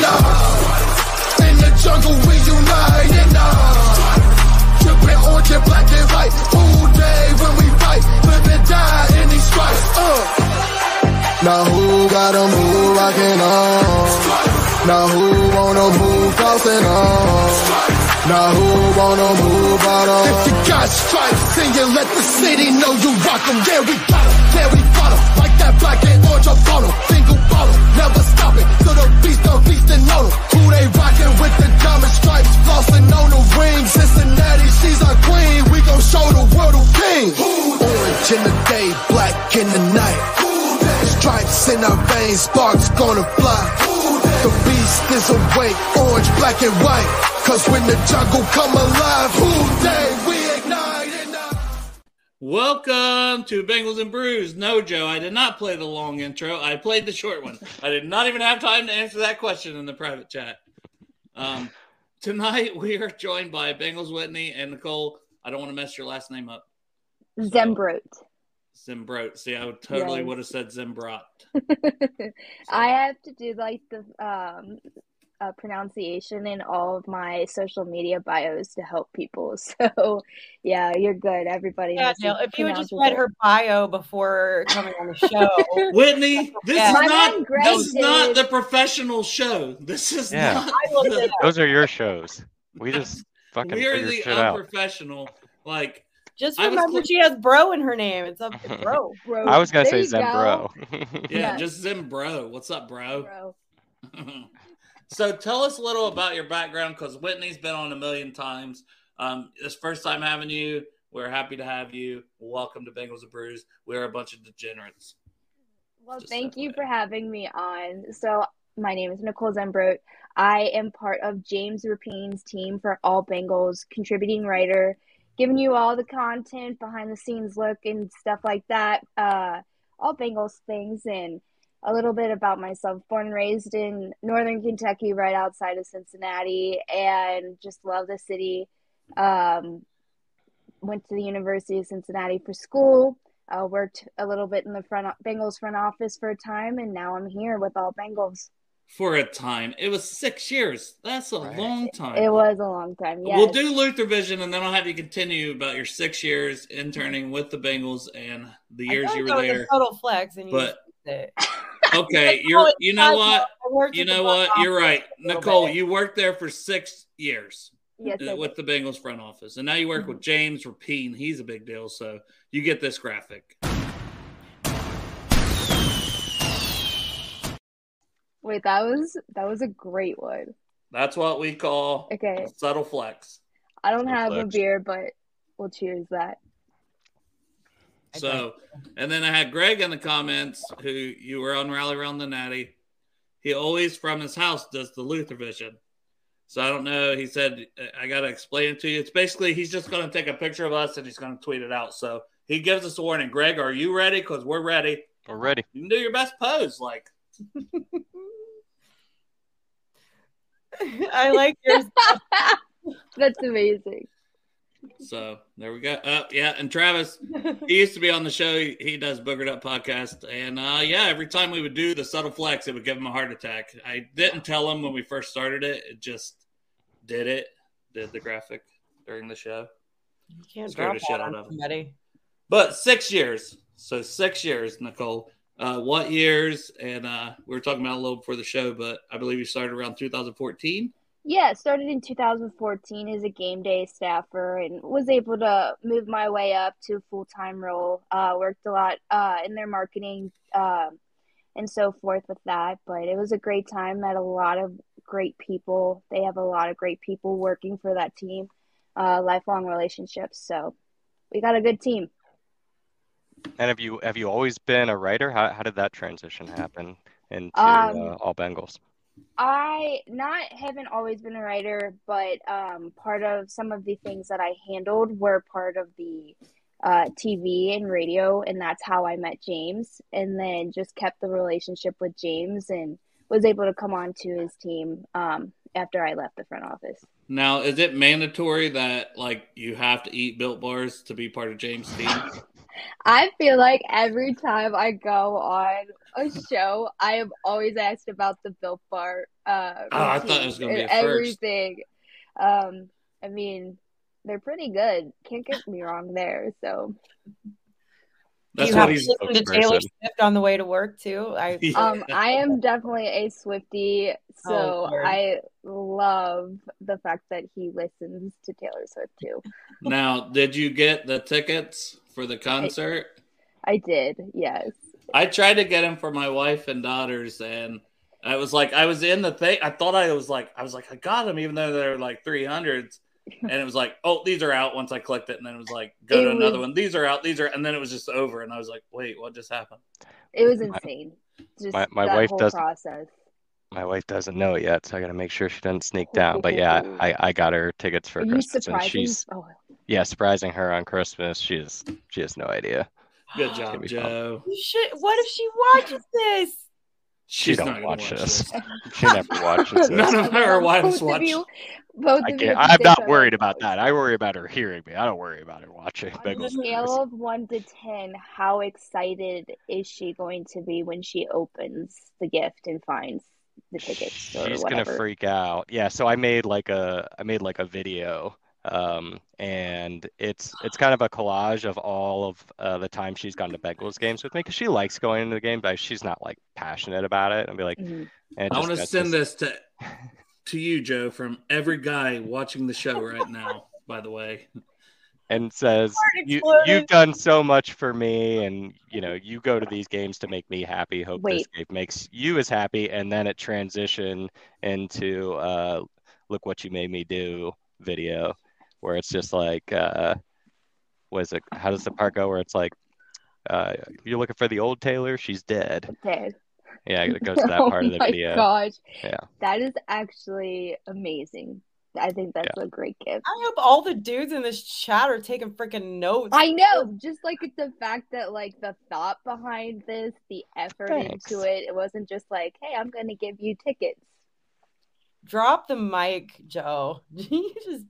In the jungle we unite nah. Dripping orange and black and white. All day when we fight. Live and die in these stripes. Uh. Now who gotta move rockin' on? Now who wanna move crossing on? Now who wanna move out on? If you got stripes, then you let the city know you rock 'em. Yeah, we got got 'em. Yeah, we fought 'em. That black up on 'em. Single bottle, never stop it. To the beast, the beast and on 'em. Who they rockin' with the diamond stripes? Flossin' on the ring. Cincinnati, she's our queen. We gon' show the world who king. Orange in the day, black in the night. Stripes in our veins, sparks gonna fly. The beast is awake, orange, black and white. Cause when the jungle come alive, who and Welcome to Bengals and Brews. No, Joe, I did not play the long intro. I played the short one. I did not even have time to answer that question in the private chat. Um, tonight we are joined by Bengals Whitney and Nicole. I don't want to mess your last name up. Zembrot. Zimbrot. See, I would totally Yes. would have said Zimbrot. I have to do like the um uh, pronunciation in all of my social media bios to help people. So yeah, you're good. Everybody. Yeah, has to Jill, if you would just read it. her bio before coming on the show, Whitney, this Yeah. is My not this is not the professional show. This is Yeah. not the- Those are your shows. We just fucking we are the shit out. unprofessional. Like Just I was remember she has bro in her name. It's up bro. Bro, I was gonna there say you go. Zembro. yeah, Yeah. just Zimbro. What's up, bro? Bro. So tell us a little about your background because Whitney's been on a million times. Um, it's first time having you. We're happy to have you. Welcome to Bengals and Brews. We're a bunch of degenerates. Well, Just thank you FYI. for having me on. So, my name is Nicole Zembrot. I am part of James Rapien's team for All Bengals, contributing writer, giving you all the content, behind the scenes look, and stuff like that. Uh, all Bengals things, and a little bit about myself. Born and raised in Northern Kentucky, right outside of Cincinnati, and just love the city. Um, went to the University of Cincinnati for school. Uh, worked a little bit in the front Bengals front office for a time, and now I'm here with all Bengals. For a time, it was six years. That's a Right. long time. It was a long time. Yes. We'll do Luther Vision, and then I'll have you continue about your six years interning with the Bengals and the years feel you were that was a there. total flex, and you But just it. Okay, you're. You know what? You know what? You're right, Nicole. You worked there for six years. yes, uh, with the Bengals front office, and now you work Mm-hmm. with James Rapien. He's a big deal, so you get this graphic. Wait, that was that was a great one. That's what we call Okay, subtle flex. I don't Good have a beer, but we'll cheers that. I So, and then I had Greg in the comments, who you were on Rally Around the Natty. He always from his house does the Luther Vision. So I don't know. He said I got to explain it to you. It's basically he's just going to take a picture of us and he's going to tweet it out. So he gives us a warning. Greg, are you ready? Because we're ready. We're ready. You can do your best pose. Like I like yours. That's amazing. So. There we go. Uh, yeah, and Travis, he used to be on the show. He, he does Boogered Up podcast, and uh, yeah, every time we would do the subtle flex, it would give him a heart attack. I didn't tell him when we first started it. It just did it. Did the graphic during the show. You can't Scared drop shit out of somebody. But six years. So six years, Nicole. Uh, what years? And uh, we were talking about a little before the show, but I believe you started around 2014. Yeah, started in 2014 as a game day staffer and was able to move my way up to a full time role. Uh, worked a lot uh, in their marketing um and so forth with that. But it was a great time. Met a lot of great people. They have a lot of great people working for that team, uh, lifelong relationships. So we got a good team. And have you have you always been a writer? How how did that transition happen into Um, uh, all Bengals? I not haven't always been a writer, but um, part of some of the things that I handled were part of the uh, TV and radio, and that's how I met James. And then just kept the relationship with James and was able to come on to his team um, after I left the front office. Now, is it mandatory that like you have to eat built bars to be part of James' team? I feel like every time I go on a show, I am always asked about the Built Bar. Uh, Oh, I thought it was gonna be and a first. everything. Um, I mean, they're pretty good. Can't get me wrong there. So, That's you what have he's. to to Taylor spokesperson. Swift on the way to work too. I um, I am definitely a Swifty. So Oh, I love the fact that he listens to Taylor Swift too. Now, did you get the tickets for the concert? I did, yes. I tried to get them for my wife and daughters, and I was like, I was in the thing. I thought I was like, I was like, I got them, even though they're like three hundreds. And it was like, oh, these are out. Once I clicked it, and then it was like, go It to another was- one. These are out. These are, and then it was just over. And I was like, wait, what just happened? It was My- insane. Just my- my that wife whole does- process. My wife doesn't know it yet, so I gotta make sure she doesn't sneak down. But yeah, I, I got her tickets for Are Christmas, and she's Oh, yeah surprising her on Christmas. She has she has no idea. Good job. Joe. You should. What if she watches this? She She's don't not watch watch this. this. She never watches None this. of her wives both of watch. you, both I of you can't, at the I'm not worried about that. I worry about her hearing me. I don't worry about her watching On Bengals. A scale of one to ten, how excited is she going to be when she opens the gift and finds the tickets or She's gonna freak out. Yeah, so I made like a I made like a video um and it's it's kind of a collage of all of uh, the time she's gone to Bengals games with me because she likes going into the game but she's not like passionate about it. And be like Mhm. and I just want to send this- this to to you, Joe, from every guy watching the show right now. By the way, and says you you've done so much for me and you know you go to these games to make me happy. Hope this game makes you as happy. And then it transition into uh look what you made me do video where it's just like uh was it how does the part go where it's like uh you're looking for the old Taylor she's dead Dead. yeah it goes to that oh part of the my video gosh. Yeah. That is actually amazing. I think that's a great gift. I hope all the dudes in this chat are taking freaking notes. I know, just like it's the fact that like the thought behind this, the effort Thanks. into it, it wasn't just like, "Hey, I'm going to give you tickets." Drop the mic, Joe. you just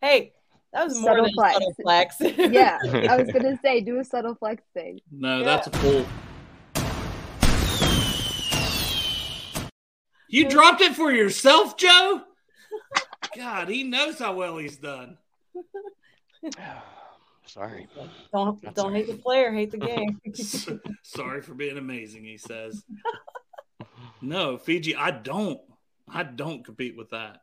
hey, that was more Subtle than flex. subtle flex. Yeah, I was going to say do a subtle flex thing. no, Yeah. that's a pull. You dropped it for yourself, Joe. God, he knows how well he's done. sorry don't That's don't all hate the player, hate the game. Sorry for being amazing, he says. No, Fiji, I don't. I don't compete with that.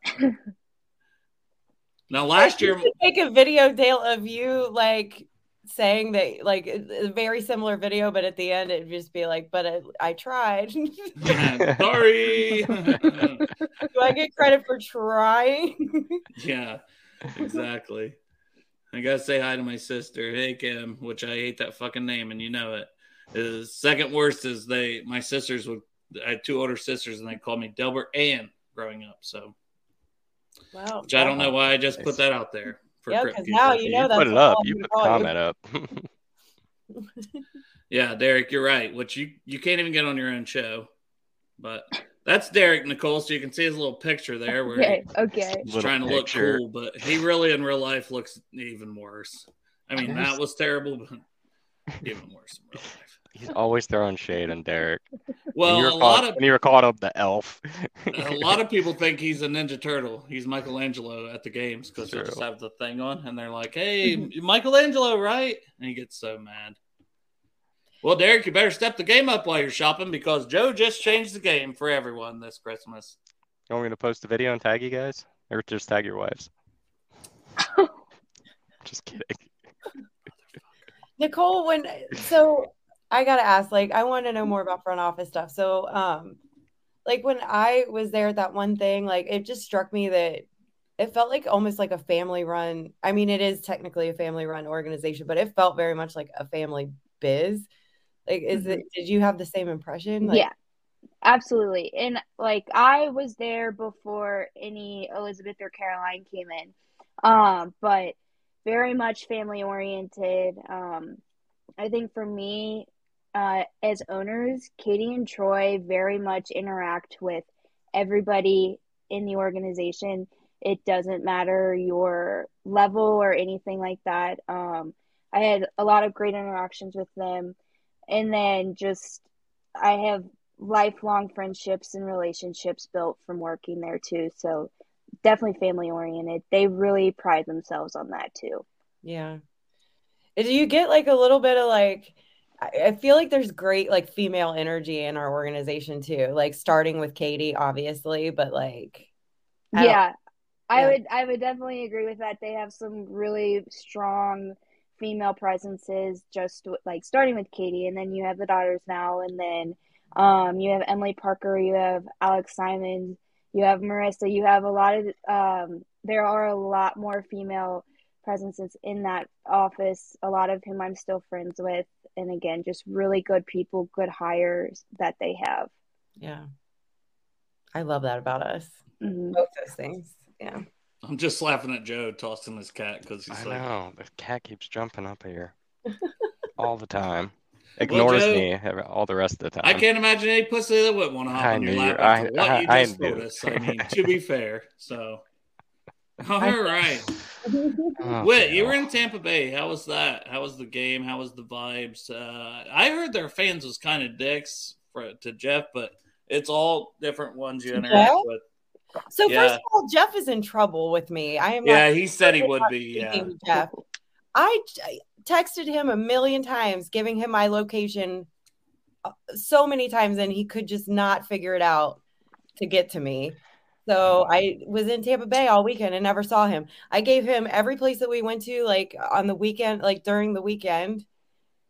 Now, last year, make a video, Dale, of you like saying that, like a very similar video, but at the end it'd just be like, "But I, I tried." Do sorry. Do I get credit for trying? yeah, exactly. I gotta say hi to my sister. Hey Kim, which I hate that fucking name, and you know it. The second worst is they my sisters would I had two older sisters and they called me Delbert Ann growing up. So wow. which I don't know why I just put that out there. For Yeah, Crypt 'cause Keeper. now you know that's put it up you put gonna the call you. comment up Yeah, Derek, you're right. Which you you can't even get on your own show. But that's Derek Nicole, so you can see his little picture there where Okay, okay. he's Little trying to picture. look cool, but he really in real life looks even worse. I mean, that was terrible, but even worse in real life. He's always throwing shade on Derek Well, you a were lot calling, of when you were calling him the elf a lot of people think he's a Ninja Turtle. He's Michelangelo at the games because they just have the thing on, and they're like, "Hey, Michelangelo, right?" And he gets so mad. Well, Derek, you better step the game up while you're shopping because Joe just changed the game for everyone this Christmas. You want me to post a video and tag you guys? Or just tag your wives? just kidding. Nicole, when so I gotta ask, like, I want to know more about front office stuff. So, um, like when I was there at that one thing, like it just struck me that it felt like almost like a family run. I mean, it is technically a family run organization, but it felt very much like a family biz. Like, is it? Did you have the same impression? Like, yeah. Absolutely. And like I was there before any Elizabeth or Caroline came in. Um, but very much family oriented. Um, I think for me, uh, as owners, Katie and Troy very much interact with everybody in the organization. It doesn't matter your level or anything like that. Um, I had a lot of great interactions with them. And then just, I have lifelong friendships and relationships built from working there too. So definitely family oriented. They really pride themselves on that too. Yeah. Do you get like a little bit of like, I feel like there's great like female energy in our organization too. Like starting with Katie, obviously, but like, I yeah, I yeah. would I would definitely agree with that. They have some really strong female presences. Just like starting with Katie, and then you have the daughters now, and then um, you have Emily Parker, you have Alex Simon, you have Marissa. You have a lot of um, there are a lot more female presences in that office. A lot of whom I'm still friends with, and again, just really good people, good hires that they have. Yeah, I love that about us. Mm-hmm. Both those things. Yeah. I'm just laughing at Joe tossing his cat because he's I like, know the cat keeps jumping up here all the time. Ignores well, Joe, me all the rest of the time. I can't imagine any pussy that would want to hop I on your lap after what I, you just I told us. I mean, to be fair, so all right. Oh, Wait, you were in Tampa Bay. How was that? How was the game? How was the vibes? Uh, I heard their fans was kind of dicks for, to Jeff, but it's all different ones you interact yeah. with. So yeah. first of all, Jeff is in trouble with me. I am. Yeah, he said he would be. Yeah. Jeff. I texted him a million times, giving him my location uh, so many times, and he could just not figure it out to get to me. So I was in Tampa Bay all weekend and never saw him. I gave him every place that we went to, like on the weekend, like during the weekend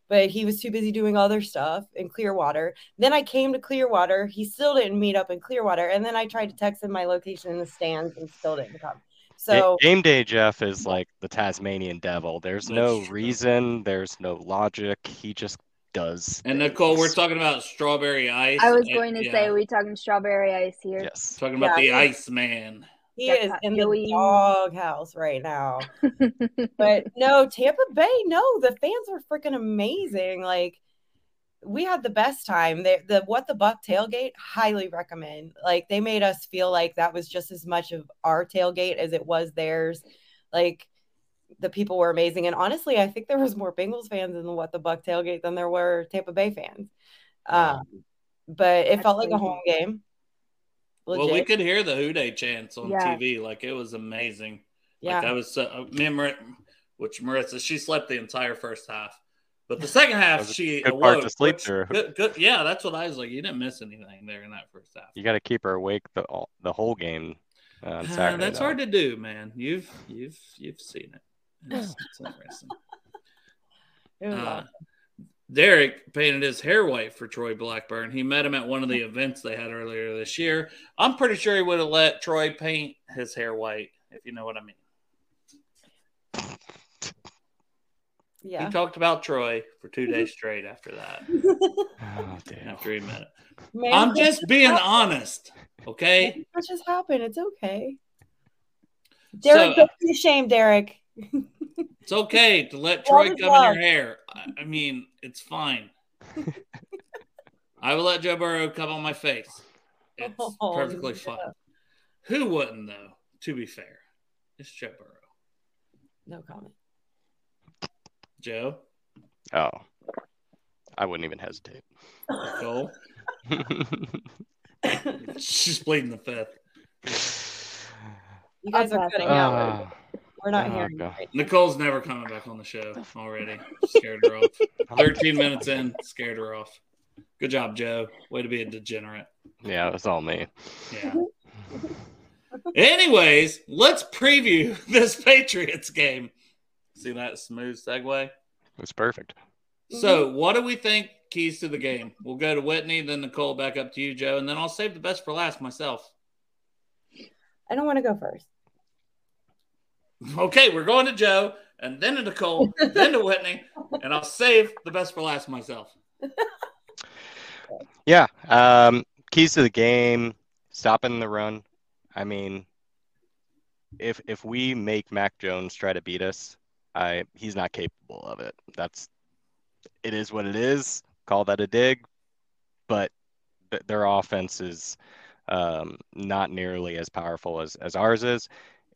but he was too busy doing other stuff in Clearwater. Then I came to Clearwater. He still didn't meet up in Clearwater. And then I tried to text him my location in the stands and still didn't come. So game day Jeff is like the Tasmanian devil. There's no reason, there's no logic. He just does. And Nicole, we're talking about strawberry ice. I was going to yeah. say, are we talking strawberry ice here? Yes. Talking about yeah, the ice man. He is in the doghouse right now. but no, Tampa Bay, no, the fans were freaking amazing. Like we had the best time. The, the what the buck tailgate, highly recommend. Like they made us feel like that was just as much of our tailgate as it was theirs. Like the people were amazing. And honestly, I think there was more Bengals fans in the what the buck tailgate than there were Tampa Bay fans. Um, but it felt like a home game. Legit. Well, we could hear the Who chants on yeah. TV. Like it was amazing. Yeah, like I was uh, me which Marissa she slept the entire first half, but the second half she good awoke. to sleep through. Good, good, yeah, that's what I was like. You didn't miss anything there in that first half. You got to keep her awake the the whole game. Uh, Saturday, that's though. hard to do, man. You've you've you've seen it. It's, it's interesting. Uh. Derek painted his hair white for Troy Blackburn. He met him at one of the events they had earlier this year. I'm pretty sure he would have let Troy paint his hair white, if you know what I mean. Yeah. He talked about Troy for two days straight after that. oh, damn. After he met him. I'm just being happen. honest. Okay. That just happened? It's okay. Derek, so, don't be ashamed, Derek. It's okay to let Troy come love. in your hair. I mean, it's fine. I will let Joe Burrow come on my face. It's oh, perfectly yeah. fine. Who wouldn't, though? To be fair, it's Joe Burrow. No comment. Joe. Oh, I wouldn't even hesitate. Nicole. She's pleading the fifth. You guys are cutting uh, out. We're not oh, hearing right Nicole's never coming back on the show already. Scared her off. 13 minutes in, scared her off. Good job, Joe. Way to be a degenerate. Yeah, it was all me. Yeah. Anyways, let's preview this Patriots game. See that smooth segue? It's perfect. So, what do we think keys to the game? We'll go to Whitney, then Nicole, back up to you, Joe, and then I'll save the best for last myself. I don't want to go first. Okay, we're going to Joe, and then to Nicole, then to Whitney, and I'll save the best for last myself. Yeah. Um, keys to the game, stopping the run. I mean, if if we make Mac Jones try to beat us, I he's not capable of it. That's it is what it is. Call that a dig, but th- their offense is um, not nearly as powerful as as ours is.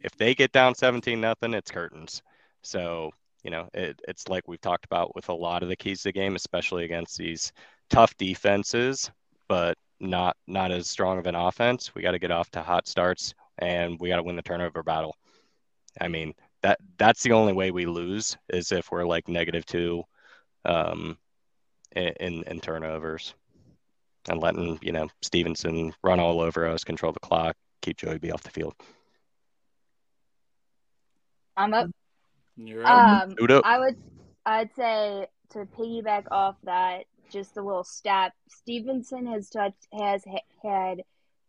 If they get down 17 nothing, it's curtains. So you know, it, it's like we've talked about with a lot of the keys to the game, especially against these tough defenses, but not not as strong of an offense. We got to get off to hot starts and we got to win the turnover battle. I mean, that that's the only way we lose is if we're like negative two um, in, in turnovers and letting you know Stevenson run all over us, control the clock, keep Joey B off the field. I'm up. You're up. Um, up. I would, I'd say to piggyback off that, just a little stat. Stevenson has touched has ha- had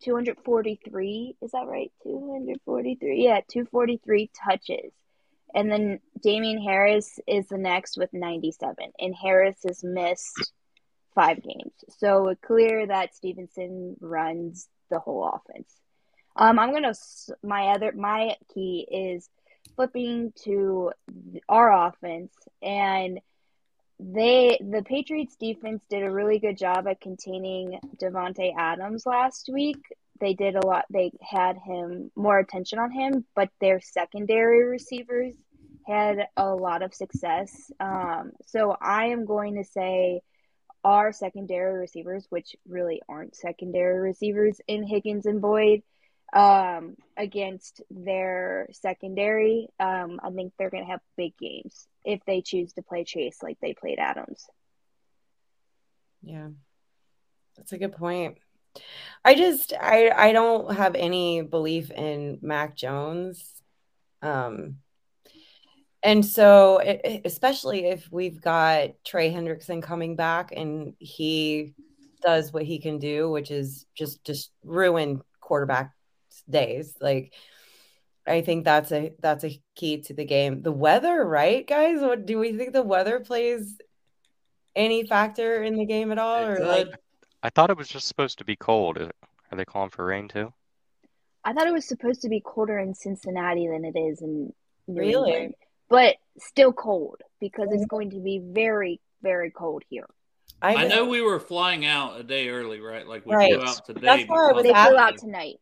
243. Is that right? 243. Yeah, 243 touches. And then Damien Harris is the next with 97. And Harris has missed five games. So it's clear that Stevenson runs the whole offense. Um, I'm gonna my other my key is flipping to our offense and they the Patriots defense did a really good job at containing Davante Adams last week. They did a lot. They had him more attention on him, but their secondary receivers had a lot of success. Um, so I am going to say our secondary receivers, which really aren't secondary receivers in Higgins and Boyd, um, against their secondary. Um, I think they're going to have big games if they choose to play Chase like they played Adams. Yeah. That's a good point. I just I I don't have any belief in Mac Jones. Um and so it, especially if we've got Trey Hendrickson coming back and he does what he can do, which is just just ruin quarterback days. Like I think that's a that's a key to the game. The weather, right, guys? What do we think the weather plays any factor in the game at all? Or like I thought it was just supposed to be cold. Are they calling for rain too? I thought it was supposed to be colder in Cincinnati than it is in New Really? England, but still cold because it's going to be very, very cold here. I know we were flying out a day early, right? Like we Right. flew out today. That's why I was flew out tonight.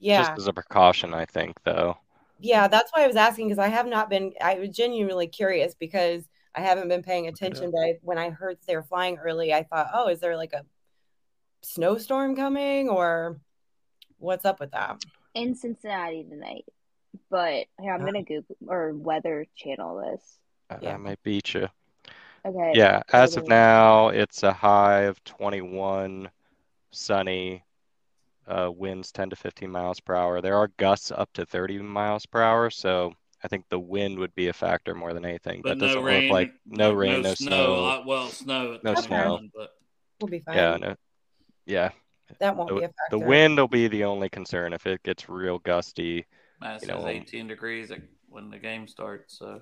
Yeah, Just as a precaution, I think, though. yeah, that's why I was asking because I have not been. I was genuinely curious because I haven't been paying attention. But I, when I heard they were flying early, I thought, oh, is there like a snowstorm coming or what's up with that? in Cincinnati tonight. But here, I'm Oh. gonna Google or Weather Channel this. Uh, I- Yeah. I might beat you. Okay. Yeah, as of now, it's a high of 21, sunny, uh, winds 10 to 15 miles per hour. There are gusts up to 30 miles per hour, so I think the wind would be a factor more than anything. But That no doesn't rain. look like no rain, no, snow. Uh, well, snow. No at snow. moment, But We'll be fine. Yeah, no, yeah. that won't be a The, factor. the wind will be the only concern if it gets real gusty. Matt You know, 18 degrees when the game starts. So,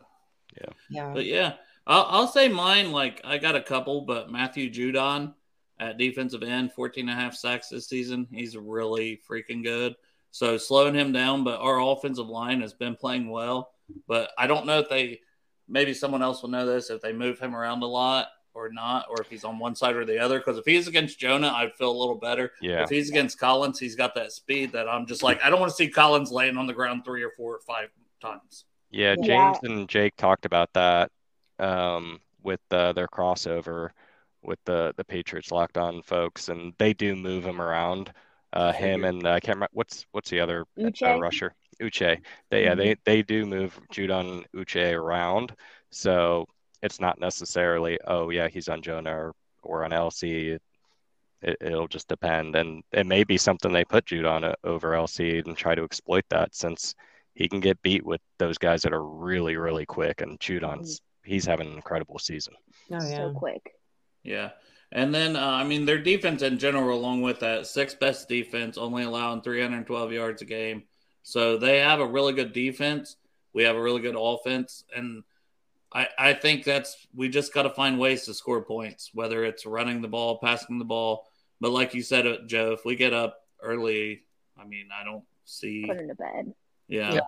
Yeah, but yeah, I'll, I'll say mine. Like I got a couple, but Matthew Judon at defensive end, 14 and a half sacks this season. He's really freaking good. So slowing him down, but our offensive line has been playing well. But I don't know if they, maybe someone else will know this, if they move him around a lot or not, or if he's on one side or the other. Because if he's against Jonah, I'd feel a little better. Yeah. If he's against Collins, he's got that speed that I'm just like, I don't want to see Collins laying on the ground three or four or five times. Yeah, Yeah. James and Jake talked about that um, with uh, their crossover with the the Patriots locked on folks, and they do move him around. Uh, him and uh, I can't remember what's what's the other uh, rusher, Uche. They yeah they they do move Judon Uche around, so it's not necessarily oh yeah he's on Jonah or, or on LC. It, it'll just depend, and it may be something they put Judon o- over LC and try to exploit that since he can get beat with those guys that are really really quick and Judon's he's having an incredible season. oh yeah, So quick. Yeah. And then, uh, I mean, their defense in general, along with that, sixth best defense, only allowing 312 yards a game. So they have a really good defense. We have a really good offense. And I, I think that's, we just got to find ways to score points, whether it's running the ball, passing the ball. But like you said, uh, Joe, if we get up early, I mean, I don't see. Put him to bed. Yeah. Yeah.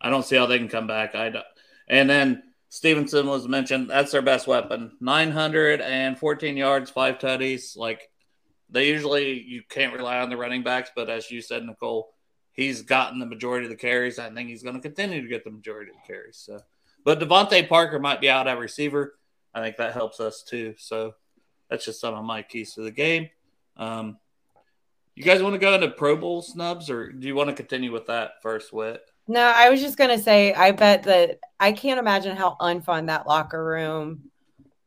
I don't see how they can come back. I don't. And then Stevenson was mentioned. That's their best weapon. 914 yards, five tutties. Like they usually, you can't rely on the running backs, but as you said, Nicole, he's gotten the majority of the carries. I think he's going to continue to get the majority of the carries. So, but DeVante Parker might be out at receiver. I think that helps us too. So that's just some of my keys to the game. Um, you guys want to go into Pro Bowl snubs, or do you want to continue with that first, Wit? No, I was just gonna say, I bet that I can't imagine how unfun that locker room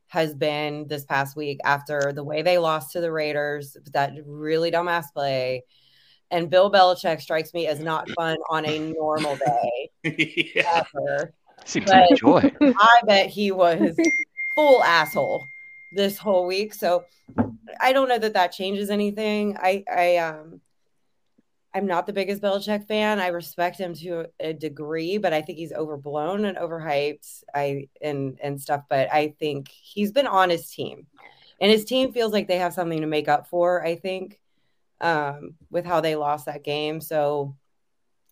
has been this past week after the way they lost to the Raiders, that really dumbass play. And Bill Belichick strikes me as not fun on a normal day yeah. ever. Seems But- to enjoy. I bet he was full asshole this whole week. So I don't know that that changes anything. I, I, um, I'm not the biggest Belichick fan. I respect him to a degree, but I think he's overblown and overhyped. I and and stuff. But I think he's been on his team, and his team feels like they have something to make up for. I think um, with how they lost that game. So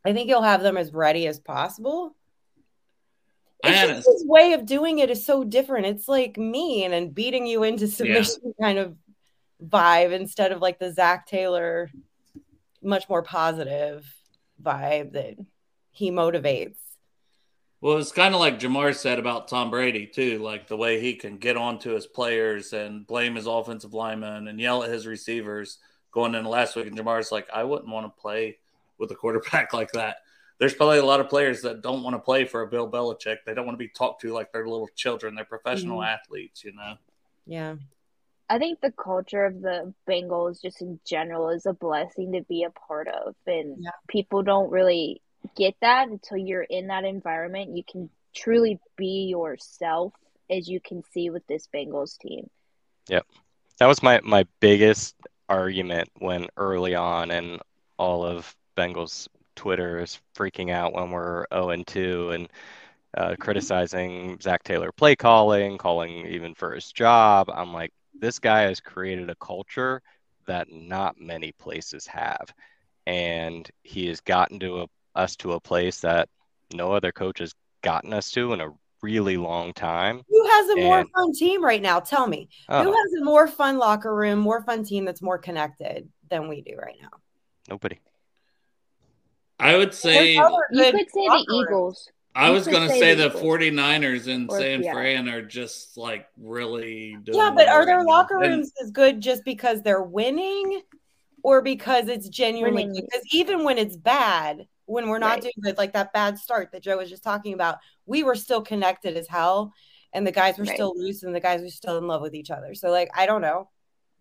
I think he'll have them as ready as possible. It's just his way of doing it is so different. It's like mean and beating you into submission kind of vibe instead of like the Zac Taylor, much more positive vibe that he motivates. Well, it's kind of like Ja'Marr said about Tom Brady too, like the way he can get onto his players and blame his offensive linemen and yell at his receivers going into last week. And Ja'Marr's like, I wouldn't want to play with a quarterback like that. There's probably a lot of players that don't want to play for a Bill Belichick. They don't want to be talked to like they're little children. They're professional Mhm. athletes, you know. Yeah. I think the culture of the Bengals, just in general, is a blessing to be a part of. And Yeah. people don't really get that until you're in that environment. You can truly be yourself, as you can see with this Bengals team. Yep. That was my my biggest argument when early on and all of Bengals Twitter is freaking out when we're 0 and 2 and uh, criticizing Zac Taylor play calling, calling even for his job. I'm like, this guy has created a culture that not many places have, and he has gotten to a, us to a place that no other coach has gotten us to in a really long time. Who has a more fun team right now? Tell me. Who Oh, has a more fun locker room, more fun team that's more connected than we do right now? nobody. I would say You could say the rooms. Eagles. I was going to say say the the 49ers in Or- San yeah. Fran are just like really doing Yeah, but are their locker And- rooms as good just because they're winning or because it's genuinely Winning. because even when it's bad, when we're not Right. doing good, like that bad start that Joe was just talking about, we were still connected as hell and the guys were Right. still loose and the guys were still in love with each other. So like I don't know.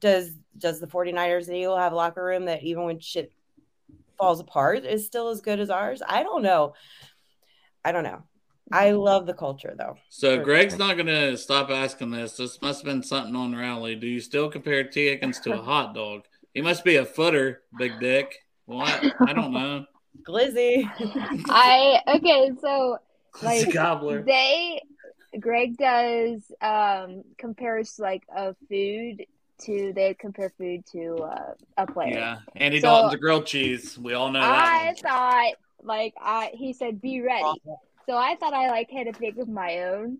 Does does the 49ers and Eagle have a locker room that even when shit falls apart is still as good as ours? I don't know. I don't know. I love the culture though. So Sure. Greg's not going to stop asking this. This must have been something on rally. Do you still compare T. Higgins to a hot dog? He must be a footer, big dick. What? I don't know. Glizzy. I okay, so Like, Gobbler. they Greg does um compares like a food to they compare food to uh, a player. Yeah, Andy So- Dalton's a grilled cheese. We all know that. I one. thought like I he said be ready. So I thought I like had a pick of my own.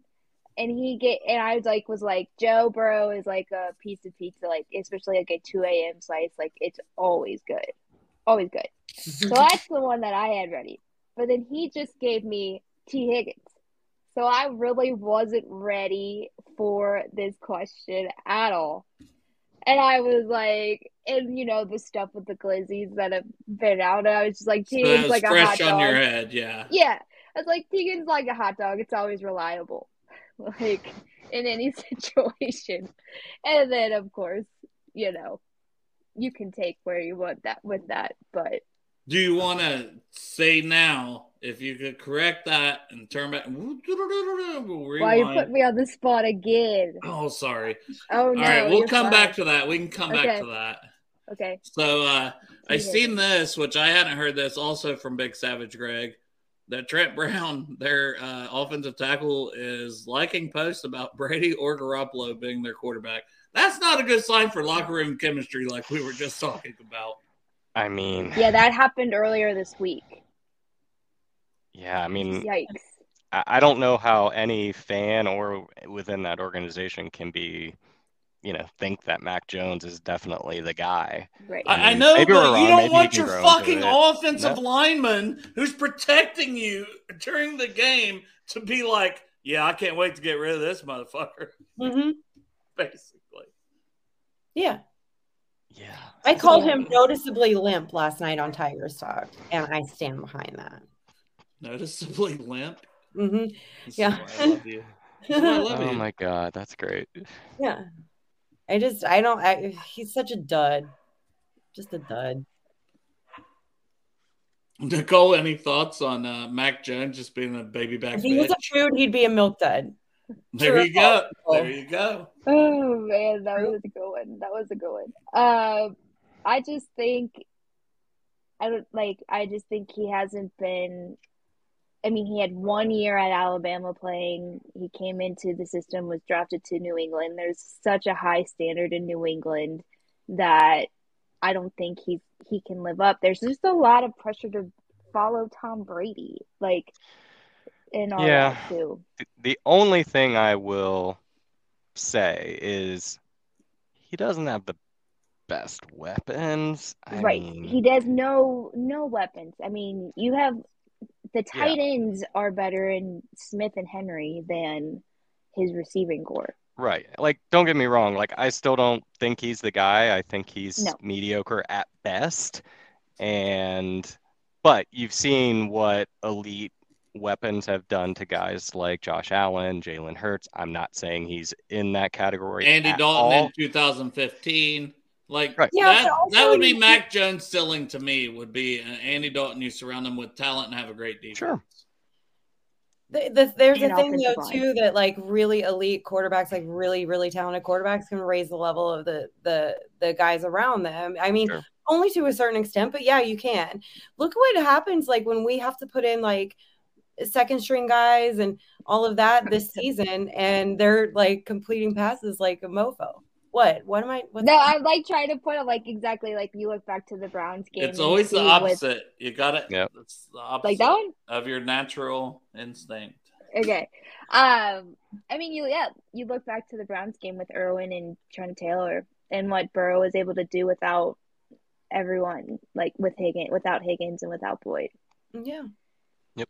And he get and I was like was like Joe Burrow is like a piece of pizza, like especially like a two AM slice, like it's always good. Always good. So that's the one that I had ready. But then he just gave me T. Higgins. So I really wasn't ready for this question at all. And I was like, and you know, the stuff with the glizzies that have been out, I was just like, So T. it Higgins was like a hot fresh on dog. your head. Yeah. Yeah. I was like, Tegan's like a hot dog. It's always reliable, like in any situation. And then, of course, you know, you can take where you want that with that. But Do you want to say now if you could correct that and turn back? why you put me on the spot again? Oh, sorry. Oh All no. right, we'll come fine. back to that. We can come back to that. Okay. So uh, I Okay. seen this, which I hadn't heard this also from Big Savage Greg. That Trent Brown, their uh, offensive tackle, is liking posts about Brady or Garoppolo being their quarterback. That's not a good sign for locker room chemistry, like we were just talking about. I mean, Yeah, that happened earlier this week. yeah, I mean, Yikes. I I don't know how any fan or within that organization can be, you know, think that Mac Jones is definitely the guy. Right. I I, I know, but we're you don't want can your fucking offensive No. lineman who's protecting you during the game to be like, yeah, I can't wait to get rid of this motherfucker, hmm basically. Yeah. Yeah. I called him noticeably limp last night on Tiger's Talk, and I stand behind that. Noticeably limp. hmm Yeah. I love you. This is why I love Oh you. my God, that's great. Yeah. I just, I don't, I, he's such a dud. Just a dud. Nicole, any thoughts on uh, Mac Jones just being a baby back If he was bitch? a prude, he'd be a milk dud. There True you go. or There you go. Oh man, that was a good one. That was a good one. Um, I just think I don't like. I just think he hasn't been. I mean, he had one year at Alabama playing. He came into the system, was drafted to New England. There's such a high standard in New England that I don't think he he can live up. There's just a lot of pressure to follow Tom Brady, like, and all Yeah. that too. The- The only thing I will say is he doesn't have the best weapons. I Right. mean, He does no no weapons. I mean, you have the tight ends are better in Smith and Henry than his receiving core. Right. Like, don't get me wrong. Like, I still don't think he's the guy. I think he's No. mediocre at best. And, but you've seen what elite weapons have done to guys like Josh Allen, Jalen Hurts. I'm not saying he's in that category Andy at Dalton all. in 2015. Like Right. Yeah, that, that would be you- Mac Jones ceiling to me would be uh, Andy Dalton. You surround him with talent and have a great defense. Sure. The, the, there's a thing though offensive line. too that like really elite quarterbacks, like really really talented quarterbacks, can raise the level of the the the guys around them. I mean, Sure. only to a certain extent, but yeah, you can. Look what happens like when we have to put in like second string guys and all of that this season, and they're like completing passes like a mofo. What? What am I? What's No, I'm like trying to put it like exactly like you look back to the Browns game. It's always the see with- opposite. You got it. Yeah. It's the opposite like that one. of your natural instinct. Okay. Um, I mean, you yeah, you look back to the Browns game with Irwin and Trent Taylor and what Burrow was able to do without everyone, like with Higgins, without Higgins and without Boyd. yeah. Yep.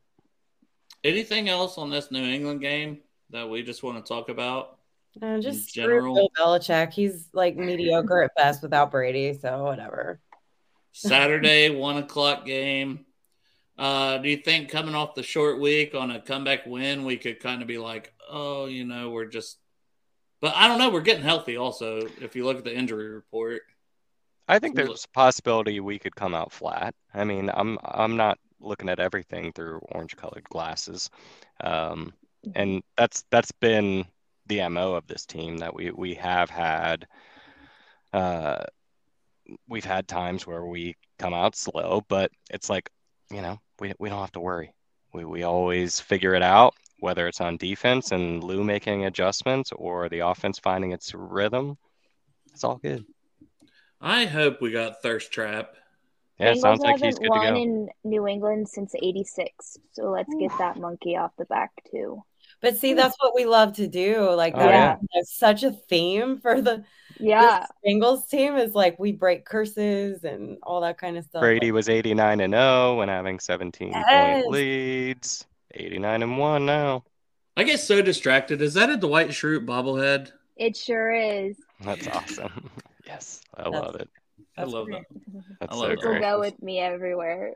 Anything else on this New England game that we just want to talk about? Uh, just screw general. Bill Belichick. He's like mediocre at best without Brady, so whatever. Saturday, one o'clock game. Uh, do you think coming off the short week on a comeback win, we could kind of be like, oh, you know, we're just. But I don't know. We're getting healthy. Also, if you look at the injury report, I think there's a possibility we could come out flat. I mean, I'm I'm not looking at everything through orange-colored glasses, um, and that's that's been the MO of this team that we we have had. Uh, we've had times where we come out slow, but it's like, you know, we we don't have to worry. We we always figure it out, whether it's on defense and Lou making adjustments or the offense finding its rhythm. It's all good. I hope we got thirst trap. Yeah, it Bengals sounds like he's hasn't good to won go. in New England since '86, so let's get that monkey off the back too. But see, hmm. that's what we love to do. Like Oh, that yeah. that's such a theme for the Yeah, this Bengals team is like we break curses and all that kind of stuff. Brady was 89 and 0 when having 17 Yes. point leads. 89 and 1 now. I get so distracted. Is that a Dwight Schrute bobblehead? it sure is. That's awesome. yes, I That's- love it. I love great. that. That's I so love that. People great. go with me everywhere.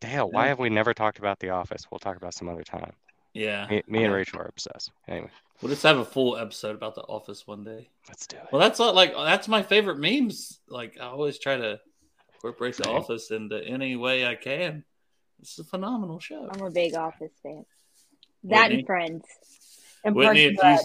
Dale, why have we never talked about The Office? We'll talk about some other time. Yeah. Me, me and Rachel are obsessed. Anyway, We'll just have a full episode about the office one day. let's do it. Well, that's not like that's my favorite memes. Like I always try to incorporate the Same. office into any way I can. It's a phenomenal show. I'm a big Office fan. That Whitney? and Friends. And Whitney, if you, I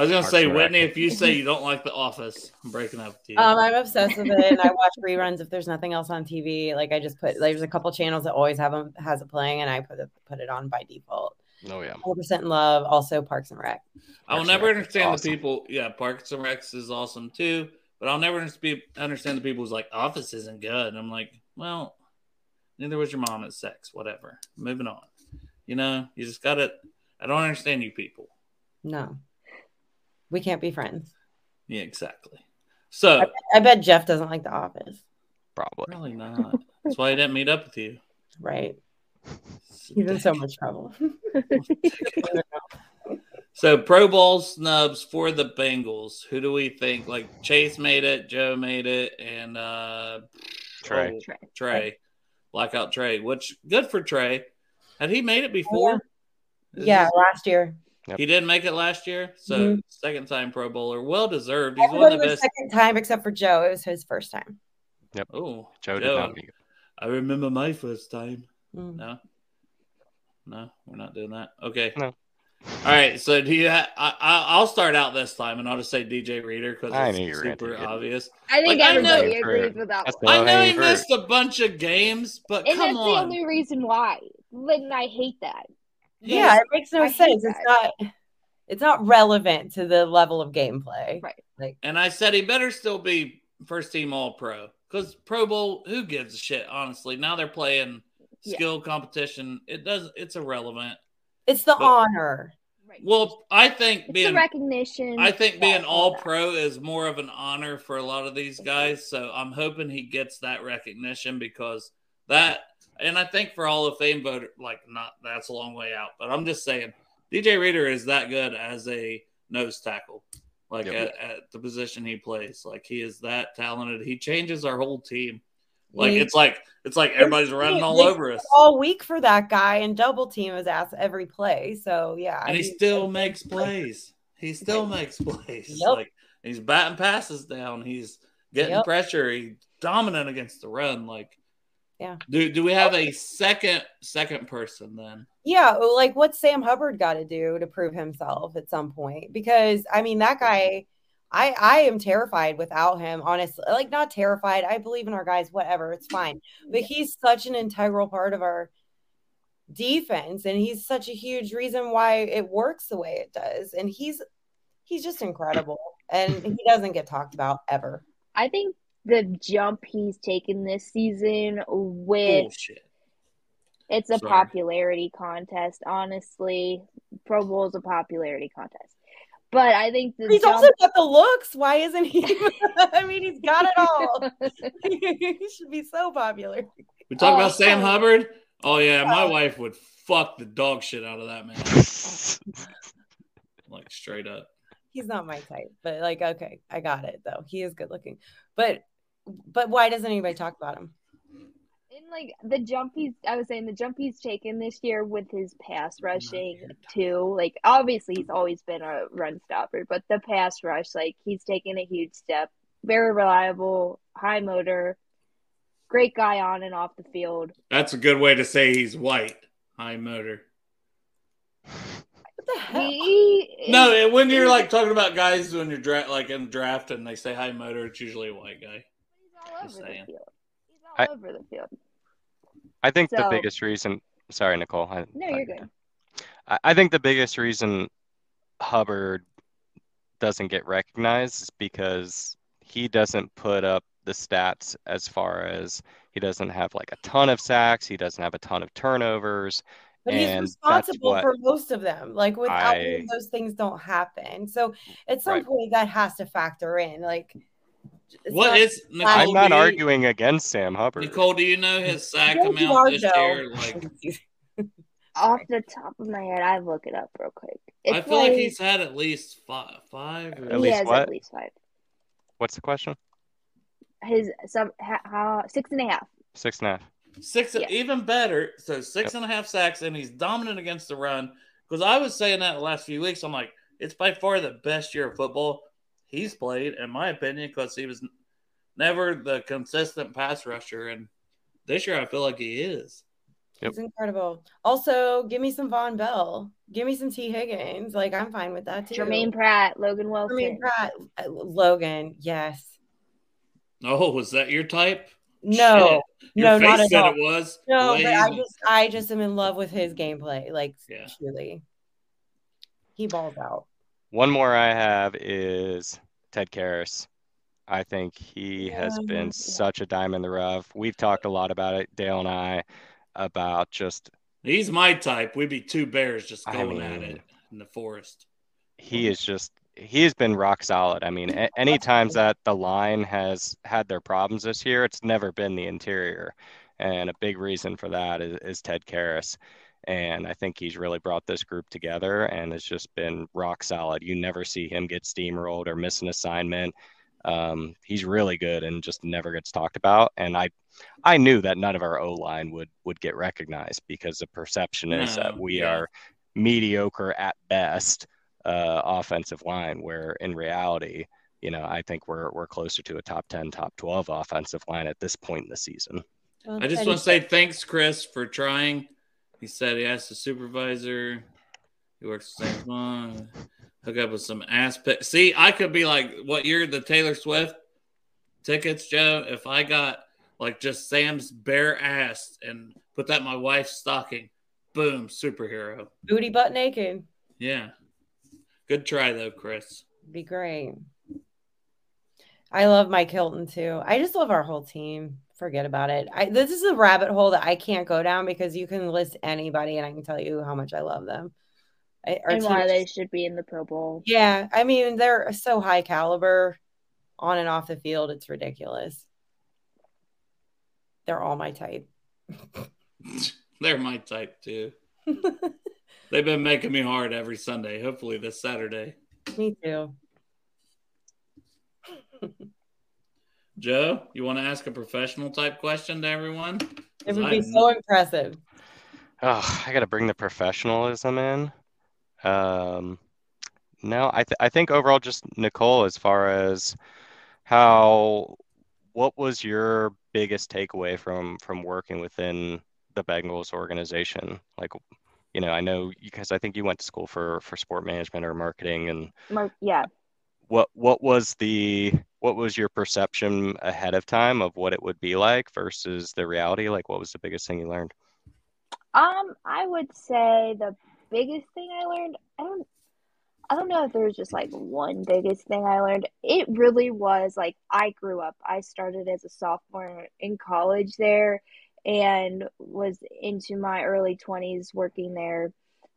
was gonna Parks say and Rec. Whitney, if you say you don't like the office, I'm breaking up with you. Um, I'm obsessed with it, and I watch reruns if there's nothing else on TV. Like I just put there's a couple channels that always have them has it playing, and I put it put it on by default. Oh yeah. 100% in love. Also, Parks and Rec. I will never Rec understand awesome. the people. Yeah, Parks and Rec is awesome too, but I'll never understand understand the people who's like Office isn't good. And I'm like, well, neither was your mom at sex. Whatever. Moving on. You know, you just got to. I don't understand you people. No, we can't be friends. Yeah, exactly. So I bet Jeff doesn't like The Office, Probably. really not. That's why I didn't meet up with you. right? He's in so much trouble. So Pro Bowl snubs for the Bengals. Who do we think? Like Chase made it, Joe made it, and uh Trey. oh, Trey. Trey, blackout Trey. Which good for Trey. Had he made it before? Is yeah, last year. he didn't make it last year. So Mhm. second time Pro Bowler, well deserved. He's one Everybody of the best. second time except for Joe. It was his first time. Yep. Oh, Joe did Joe. not make it. I remember my first time. Mm. No, no, we're not doing that. Okay. No. All right. So do you? Ha- I, I, I'll start out this time, and I'll just say DJ Reader because I it's knew you were gonna super obvious. I think Like, I know- everybody agrees with that one. I know he missed a bunch of games, but And that's come the on. only reason why. And I hate that. Yeah, it makes no I sense. It's not. It's not relevant to the level of gameplay. Right. Like, And I said he better still be first team All Pro because Pro Bowl, who gives a shit? Honestly, now they're playing Yeah. skill competition. It does. It's irrelevant. it's the But- honor. Well, I think it's being recognition. I think being all that. pro is more of an honor for a lot of these guys. So I'm hoping he gets that recognition because that, and I think for Hall of Fame voter, like not that's a long way out, but I'm just saying DJ Reader is that good as a nose tackle, like Yep. at, at the position he plays. Like he is that talented. He changes our whole team. Like it's like it's like everybody's running all over us, all week for that guy and double team his ass every play. So yeah, and he still makes plays. He still makes plays. Yep. Like he's batting passes down. He's getting Yep. pressure. He's dominant against the run. Like, Yeah. Do do we have a second second person then? Yeah, like what's Sam Hubbard got to do to prove himself at some point? Because I mean, that guy, I I am terrified without him. Honestly, like not terrified. I believe in our guys. Whatever, it's fine. But he's such an integral part of our defense, and he's such a huge reason why it works the way it does. And he's he's just incredible, and he doesn't get talked about ever. I think the jump he's taken this season with Bullshit. it's a Sorry. popularity contest. Honestly, Pro Bowl is a popularity contest. But I think the He's jump also got the looks. Why isn't he? I mean, he's got it all. he should be so popular. We talk Oh, about Sam oh. Hubbard. Oh yeah, my wife would fuck the dog shit out of that man. like straight up. He's not my type, but like, okay, I got it though. He is good looking, but but why doesn't anybody talk about him? And like the jump he's, I was saying the jump he's taken this year with his pass rushing too. Like obviously he's always been a run stopper, but the pass rush, like he's taken a huge step. Very reliable, high motor, great guy on and off the field. That's a good way to say he's white. High motor. What the hell? He No, when you're like talking about guys when you're dra- like in draft and they say high motor, it's usually a white guy. he's all over the field. He's all I- over the field. I think the biggest reason. Sorry, Nicole. I, No, you're good. I, I think the biggest reason Hubbard doesn't get recognized is because he doesn't put up the stats as far as he doesn't have like a ton of sacks, he doesn't have a ton of turnovers. But he's And that's responsible for most of them. Like without him, I- those things don't happen. So at some Right. point, that has to factor in. Like, it's What not- Nicole? I'm not you- arguing against Sam Hubbard. Nicole, do you know his sack Yes, you amount are, this Joe. year? Like, Off the top of my head, I look it up real quick. It's I feel like he's had at least five. Five. Or, At he least has what? at least five. What's the question? His some ha, how, six and a half. Six and a half. Six, Yeah. even better. So six and a half sacks, and he's dominant against the run. Because I was saying that the last few weeks. I'm like, it's by far the best year of football he's played, in my opinion, because he was never the consistent pass rusher, and this year I feel like he is. He's incredible. Also, give me some Vonn Bell. Give me some Tee Higgins. Like, I'm fine with that too. Germaine Pratt, Logan Wilson. Germaine Pratt, uh, Logan. Yes. Oh, was that your type? No, Shit. Your no, face not at said all. it was. No, but I just I just am in love with his gameplay. Like Yeah. truly. He balls out. One more I have is Ted Karras. I think he has been yeah. such a dime in the rough. We've talked a lot about it, Dale and I, about just He's my type. We'd be two bears just I going at it in the forest. he is just he has been rock solid. I mean, any times that the line has had their problems this year, it's never been the interior, and a big reason for that is, is Ted Karras. And I think he's really brought this group together and it's just been rock solid. You never see him get steamrolled or miss an assignment. Um, he's really good and just never gets talked about. And I, I knew that none of our O line would would get recognized because the perception is that we yeah. are mediocre at best uh, offensive line, where in reality, you know, I think we're we're closer to a top ten, top twelve offensive line at this point in the season. Well, I just want to say thanks, Chris, for trying. He said he asked the supervisor. He works the same one. Hook up with some ass. See, I could be like, what you're the Taylor Swift tickets, Joe? If I got like just Sam's bare ass and put that in my wife's stocking, boom, superhero. booty butt naked. Yeah. Good try though, Chris. Be great. I love Mike Hilton too. I just love our whole team. Forget about it. I, this is a rabbit hole that I can't go down because you can list anybody and I can tell you how much I love them. I, our and why they should be in the Pro Bowl. yeah, I mean they're so high caliber on and off the field. It's ridiculous. They're all my type. They're my type too. They've been making me hard every Sunday. Hopefully this Saturday. Me too. Joe, you want to ask a professional type question to everyone? It would I- be so impressive. Oh, I got to bring the professionalism in. Um, no, I th I think overall just Nicole, as far as how, what was your biggest takeaway from from working within the Bengals organization? Like, you know, I know you because I think you went to school for for sport management or marketing, and Mar- yeah. what what was the what was your perception ahead of time of what it would be like versus the reality? Like, what was the biggest thing you learned? Um, I would say the biggest thing I learned, I don't I don't know if there's just like one biggest thing I learned. It really was like I grew up. I started as a sophomore in college there and was into my early 20s working there.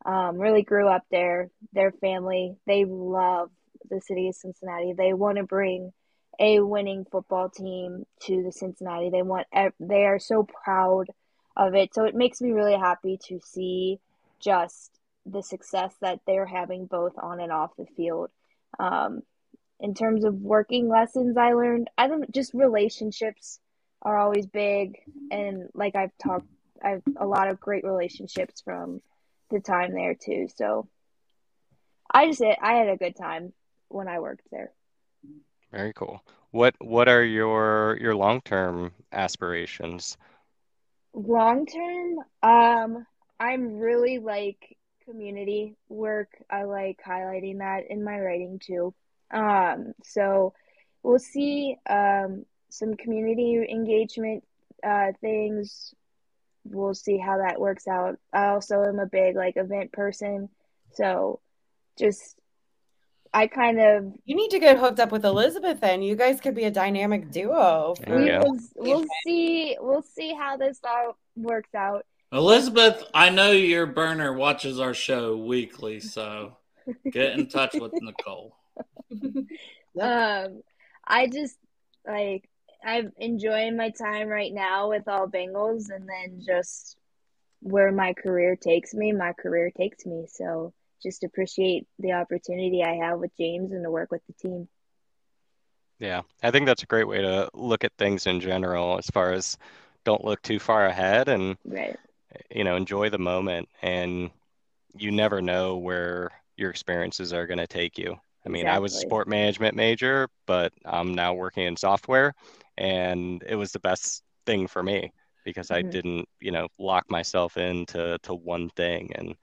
Um, really grew up there. Their family, they love the city of Cincinnati. They want to bring a winning football team to the Cincinnati. They want they are so proud of it. So it makes me really happy to see just the success that they're having both on and off the field. Um, in terms of working lessons, I learned I don't just relationships are always big, and like I've talked, I've a lot of great relationships from the time there too. So I just I had a good time when I worked there. Very cool. What what are your your long-term aspirations? Long term, um, I'm really like community work. I like highlighting that in my writing too. Um, so we'll see um, some community engagement uh, things. We'll see how that works out. I also am a big like event person, so just I kind of You need to get hooked up with Elizabeth then. You guys could be a dynamic duo. We'll, we'll see we'll see how this all works out. Elizabeth, I know your burner watches our show weekly, so get in touch with Nicole. Um, I just like I'm enjoying my time right now with all Bengals, and then just where my career takes me, my career takes me. So just appreciate the opportunity I have with James and to work with the team. Yeah, I think that's a great way to look at things in general as far as don't look too far ahead and Right. you know enjoy the moment and you never know where your experiences are going to take you. I mean, I was a sport management major, but I'm now working in software and it was the best thing for me because I Mhm. didn't, you know, lock myself into to one thing and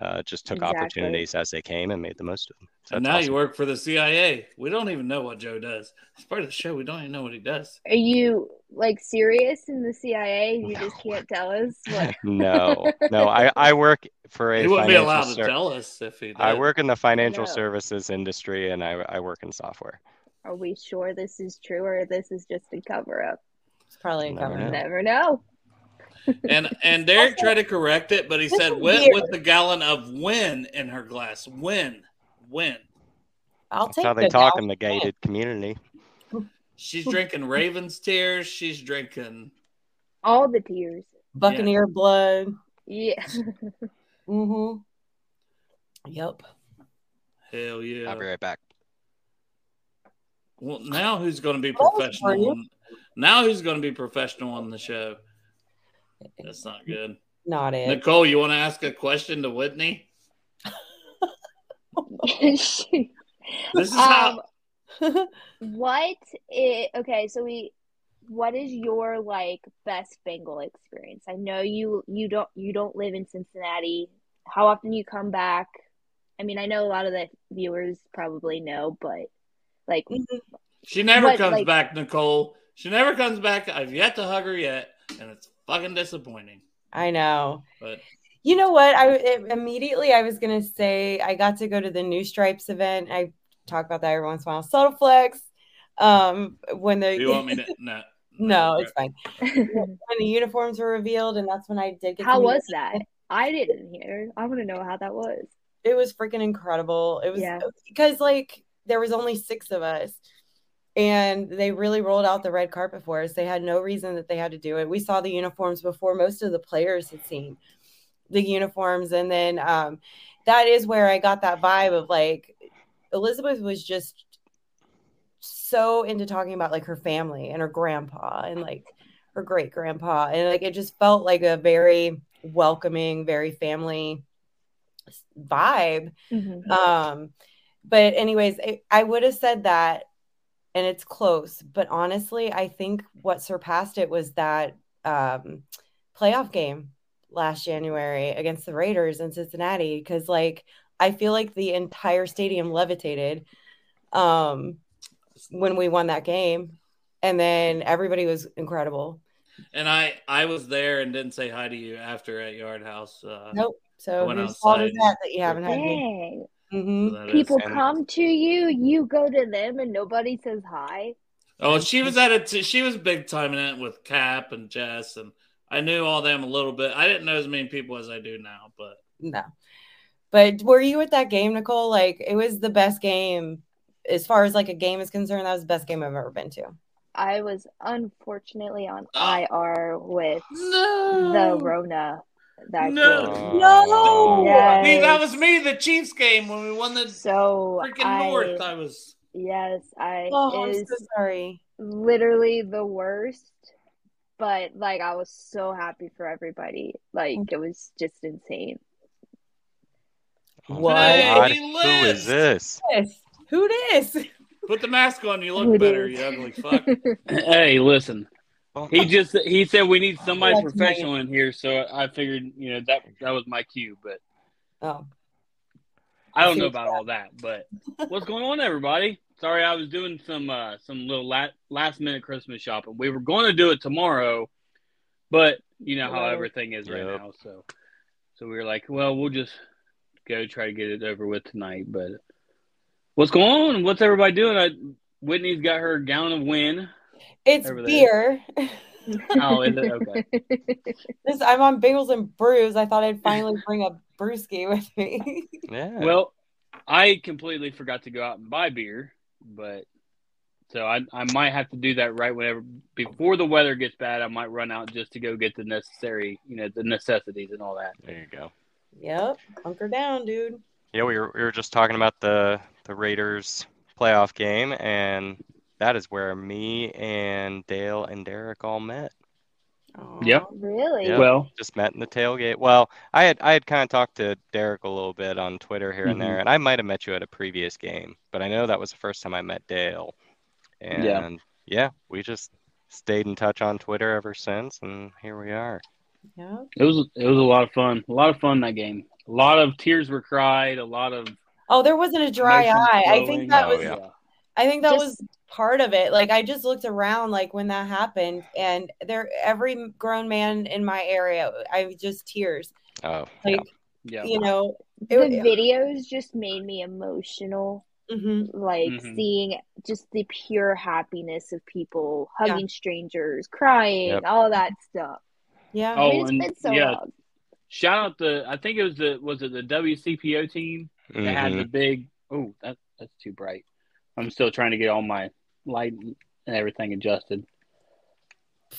uh, just took Exactly. opportunities as they came and made the most of them. So and now awesome. you work for the CIA. We don't even know what Joe does. It's part of the show. We don't even know what he does. Are you like serious in the CIA? You just can't tell us what. no, no. I, I work for a He wouldn't be financial allowed to tell us if he did. I work in the financial No. services industry and I, I work in software. Are we sure this is true or this is just a cover up? It's probably a Never cover. know. Never know. And and Derek tried to correct it, but he This said went weird. with the gallon of win in her glass. Win. Win. I'll That's take how they the talk down- in the gated community. She's drinking Raven's tears. She's drinking. All the tears. Buccaneer blood. Yeah. Mm-hmm. Yep. Hell yeah. I'll be right back. Well, now who's going to be professional? are? On, now who's going to be professional on the show? That's not good. Not it. Nicole, you want to ask a question to Whitney? This is how. um, what i okay, so we what is your like best Bengal experience? I know you you don't you don't live in Cincinnati. How often you come back? I mean, I know a lot of the viewers probably know, but like She never But, comes like- back, Nicole. She never comes back. I've yet to hug her yet, and it's fucking disappointing. I know. But You know what? I it, immediately I was gonna say I got to go to the New Stripes event. I talk about that every once in a while. Subtle flex. Um, when the do you want me to? No. no, it's fine. When the uniforms were revealed, and that's when I did get. how to was that? I didn't hear. I want to know how that was. It was freaking incredible. It was Yeah. because like there was only six of us, and they really rolled out the red carpet for us. They had no reason that they had to do it. We saw the uniforms before most of the players had seen the uniforms, and then um, that is where I got that vibe of like Elizabeth was just so into talking about like her family and her grandpa and like her great grandpa and like it just felt like a very welcoming very family vibe Mhm. um but anyways I, I would have said that and it's close but honestly i think what surpassed it was that um playoff game last january against the raiders in cincinnati because like i feel like the entire stadium levitated um when we won that game and then everybody was incredible. And I I was there and didn't say hi to you after at Yard House. Uh, nope. So Went whose fault is that that you haven't had me Dang. hmm that is- People and- come to you, you go to them, and nobody says hi. Oh, she was at it. T- she was big time in it with Cap and Jess, and I knew all them a little bit. I didn't know as many people as I do now, but No. But were you at that game, Nicole? Like it was the best game as far as like a game is concerned. That was the best game I've ever been to. I was unfortunately on Oh. IR with no, the Rona that No. game. No. Yes. Me, that was me. The Chiefs game when we won the So freaking I, North. I was. yes, I Oh, I'm is so sorry. literally the worst. But like I was so happy for everybody. Like it was just insane. My What? Hey, Who Liz. is this? Yes. Who this? Put the mask on. You look it better. is. You ugly fuck. Hey, listen. He just he said we need somebody That's professional in here, so I figured you know that that was my cue. But Oh, I don't know about all that. But what's going on, everybody? Sorry, I was doing some uh, some little la- last minute Christmas shopping. We were going to do it tomorrow, but you know how everything is right Yep. now. So so we were like, well, we'll just go try to get it over with tonight. But what's going on? What's everybody doing? I, Whitney's got her gown of win. It's beer. Oh, is it okay? This I'm on Bagels and Brews. I thought I'd finally bring a brewski with me. yeah. Well, I completely forgot to go out and buy beer, but so I I might have to do that right whenever before the weather gets bad. I might run out just to go get the necessary, you know, the necessities and all that. there you go. yep, hunker down, dude. Yeah, we were we were just talking about the the Raiders playoff game, and that is where me and Dale and Derek all met. Aw. Yep. Oh, really? Yeah. Well, Just met in the tailgate. Well, I had I had kind of talked to Derek a little bit on Twitter here and there, mm-hmm. and I might have met you at a previous game, but I know that was the first time I met Dale. And Yeah. yeah, we just stayed in touch on Twitter ever since, and here we are. Yep. it was it was a lot of fun. A lot of fun that game. A lot of tears were cried. A lot of Oh, there wasn't a dry emotions eye. I think that Oh, was yeah. I think that Just- was part of it. Like I just looked around like when that happened and there every grown man in my area, I just tears. Oh, Like, yeah. you know, The it, videos just made me emotional. Mhm. Like Mhm. seeing just the pure happiness of people Yeah. hugging strangers, crying, Yep. all that stuff. yeah. Oh, I mean, it's and- been so yeah. long. Shout out the I think it was the was it the WCPO team that had the mhm. big oh that that's too bright. I'm still trying to get all my light and everything adjusted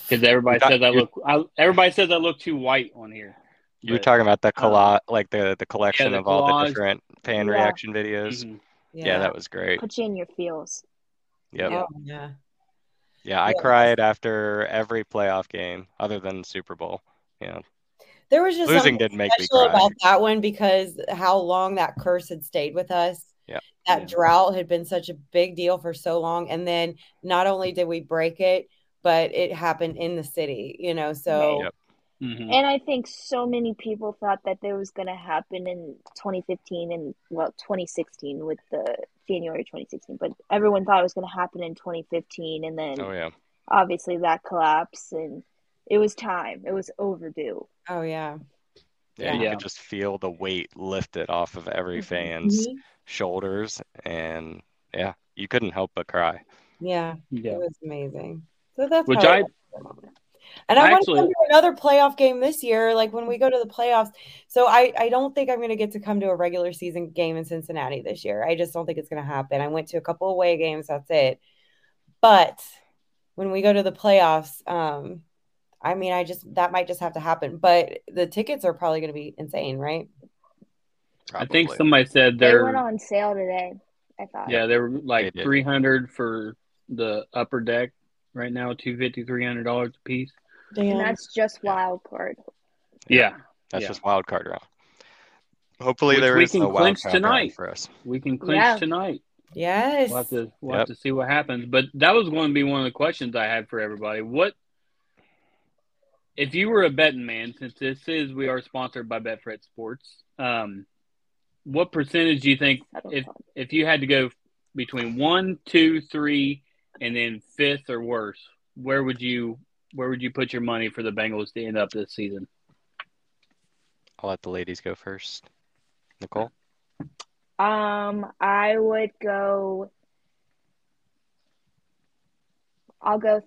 because everybody Got- says I look I, everybody says I look too white on here. You're But- talking about the um, collage, like the the collection the of all the different fan Yeah. reaction videos. Mhm. Yeah. that was great. Put you in your feels. Yep. Yeah. Oh, yeah. Yeah, I Yeah. cried after every playoff game other than Super Bowl. Yeah. There was just Losing something didn't make me special cry. about that one because how long that curse had stayed with us. Yeah. That Yeah. drought had been such a big deal for so long. And then not only did we break it, but it happened in the city, you know. So Yep. Mhm. And I think so many people thought that there was going to happen in 2015 and well 2016 with the January 2016, but everyone thought it was going to happen in 2015 and then Oh yeah. obviously that collapse and it was time. It was overdue. oh yeah. Yeah, you Yeah. could just feel the weight lifted off of every fan's Mhm. shoulders and yeah, you couldn't help but cry. Yeah. yeah. It was amazing. So that's Which I- and I, I want actually- to come to another playoff game this year, like when we go to the playoffs. So I, I don't think I'm going to get to come to a regular season game in Cincinnati this year. I just don't think it's going to happen. I went to a couple away games. That's it. But when we go to the playoffs, um, I mean, I just that might just have to happen. But the tickets are probably going to be insane, right? I think somebody said They they're went on sale today. I thought. yeah they were like They 300 for the upper deck right now 250 300 dollars a piece. And that's just wild card. Yeah. That's yeah. just wild card round. Hopefully Which there we is can a wild clinch card round tonight. for us. We can clinch Yeah. tonight. Yes. We'll have to we'll Yep. have to see what happens. But that was going to be one of the questions I had for everybody. What if you were a betting man? Since this is we are sponsored by Betfred Sports. Um, what percentage do you think if fun. if you had to go between one, two, three, and then fifth or worse? Where would you where would you put your money for the Bengals to end up this season? I'll let the ladies go first. Nicole? Um, I would go. I'll go.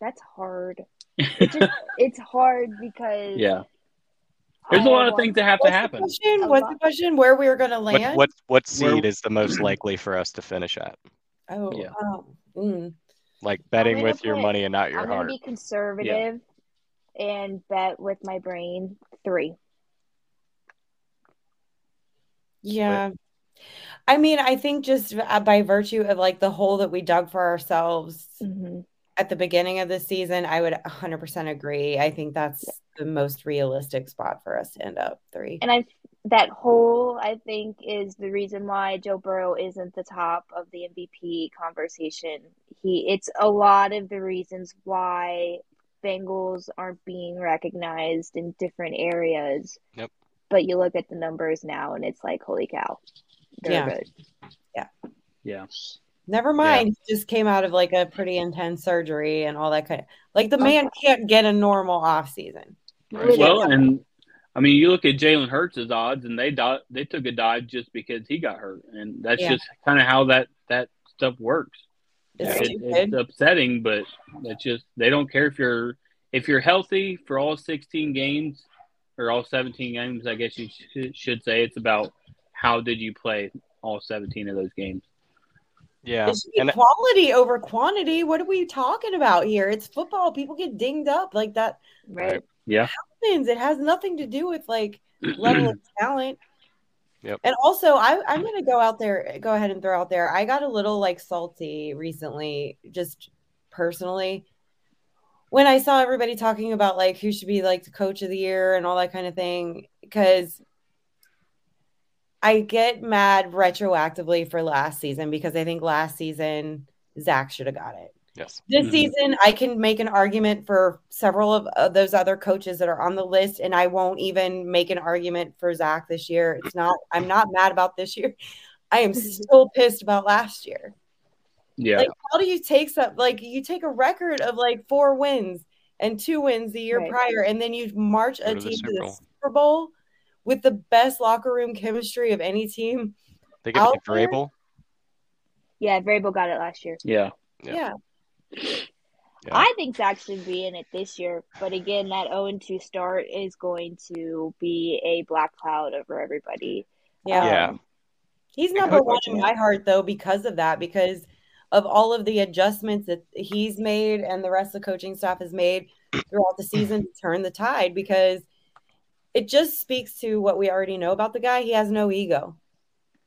That's hard. It just it's hard because Yeah, there's a lot of things that have to What's the happen. question? What's the question? Where we are going to land? what what Where- seed is the most likely for us to finish at? Oh, Yeah. um, mm. Like betting with your put- money and not your I'm gonna heart. be conservative and bet with my brain three. yeah. I mean, I think just uh, by virtue of like the hole that we dug for ourselves Mm-hmm. At the beginning of the season, I would 100% agree. I think that's the most realistic spot for us to end up three. And I that whole I think is the reason why Joe Burrow isn't the top of the MVP conversation. He it's a lot of the reasons why Bengals aren't being recognized in different areas. Yep. But you look at the numbers now and it's like holy cow. They're Yeah. good. Yeah, Never mind. He just came out of like a pretty intense surgery and all that kind of like the uh-huh. man can't get a normal off season. Literally. Well, and I mean, you look at Jalen Hurts' odds, and they di- they took a dive just because he got hurt, and that's Yeah. just kind of how that that stuff works. It's It- it's upsetting, but that's just they don't care if you're if you're healthy for all 16 games or all 17 games. I guess you sh- should say it's about how did you play all 17 of those games. Yeah. It should be And quality over quantity. What are we talking about here? It's football. People get dinged up like that. Right. Yeah, happens. It has nothing to do with like level of talent. Yep. And also, I, I'm going to go out there, go ahead and throw out there. I got a little like salty recently, just personally, when I saw everybody talking about like who should be like the coach of the year and all that kind of thing. Because I get mad retroactively for last season because I think last season Zac should have got it. Yes. This Mhm. season, I can make an argument for several of uh, those other coaches that are on the list, and I won't even make an argument for Zac this year. It's not. I'm not mad about this year. I am still pissed about last year. Yeah. Like, how do you take some? Like, you take a record of like four wins and two wins the year Right. prior, and then you march Go a to the team Super to the Super Bowl with the best locker room chemistry of any team. They get Out to there? Vrabel. Yeah, Vrabel got it last year. yeah. Yeah. Yeah. Yeah. I think Zac should be in it this year, but again, that 0 2 start is going to be a black cloud over everybody. Yeah. Yeah. Um, he's number one in my heart, though, because of that, because of all of the adjustments that he's made and the rest of the coaching staff has made throughout the season to turn the tide. Because it just speaks to what we already know about the guy. He has no ego.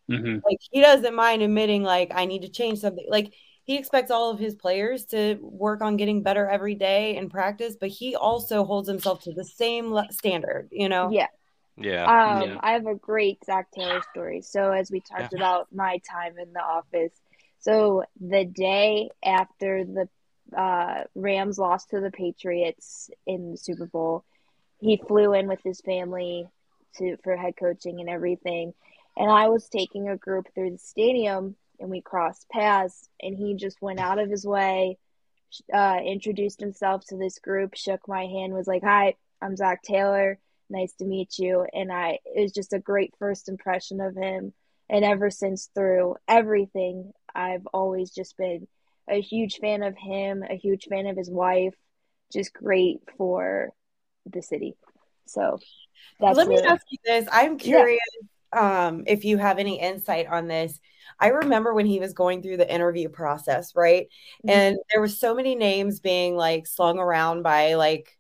hmm Like, he doesn't mind admitting, like, I need to change something. Like, he expects all of his players to work on getting better every day in practice, but he also holds himself to the same le- standard, you know? Yeah. Yeah. Um, Yeah. I have a great Zac Taylor story. So, as we talked about my time in the office, so the day after the uh, Rams lost to the Patriots in the Super Bowl, he flew in with his family to for head coaching and everything. And I was taking a group through the stadium, and we crossed paths, and he just went out of his way, uh, introduced himself to this group, shook my hand, was like, "Hi, I'm Zac Taylor." nice to meet you and i it was just a great first impression of him and ever since through everything i've always just been a huge fan of him a huge fan of his wife just great for the city so that's Let me a- ask you this. I'm curious um, if you have any insight on this. I remember when he was going through the interview process, right? Mhm. And there were so many names being like slung around by like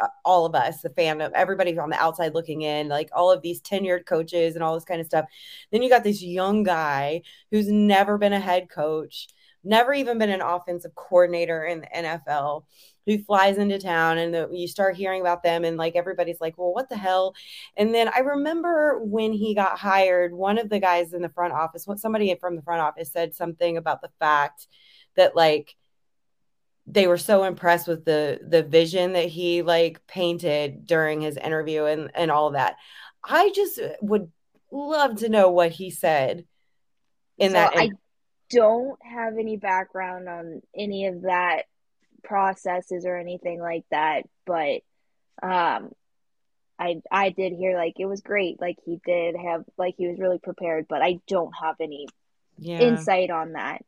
uh, all of us, the fandom, everybody on the outside looking in, like all of these tenured coaches and all this kind of stuff. Then you got this young guy who's never been a head coach, never even been an offensive coordinator in the NFL, who flies into town and the, you start hearing about them and like everybody's like, well, what the hell? And then I remember when he got hired, one of the guys in the front office, what somebody from the front office said something about the fact that like they were so impressed with the the vision that he like painted during his interview and and all that. I just would love to know what he said in So that. I don't have any background on any of that processes or anything like that, but um I I did hear like it was great. Like he did have like he was really prepared, but I don't have any yeah. insight on that.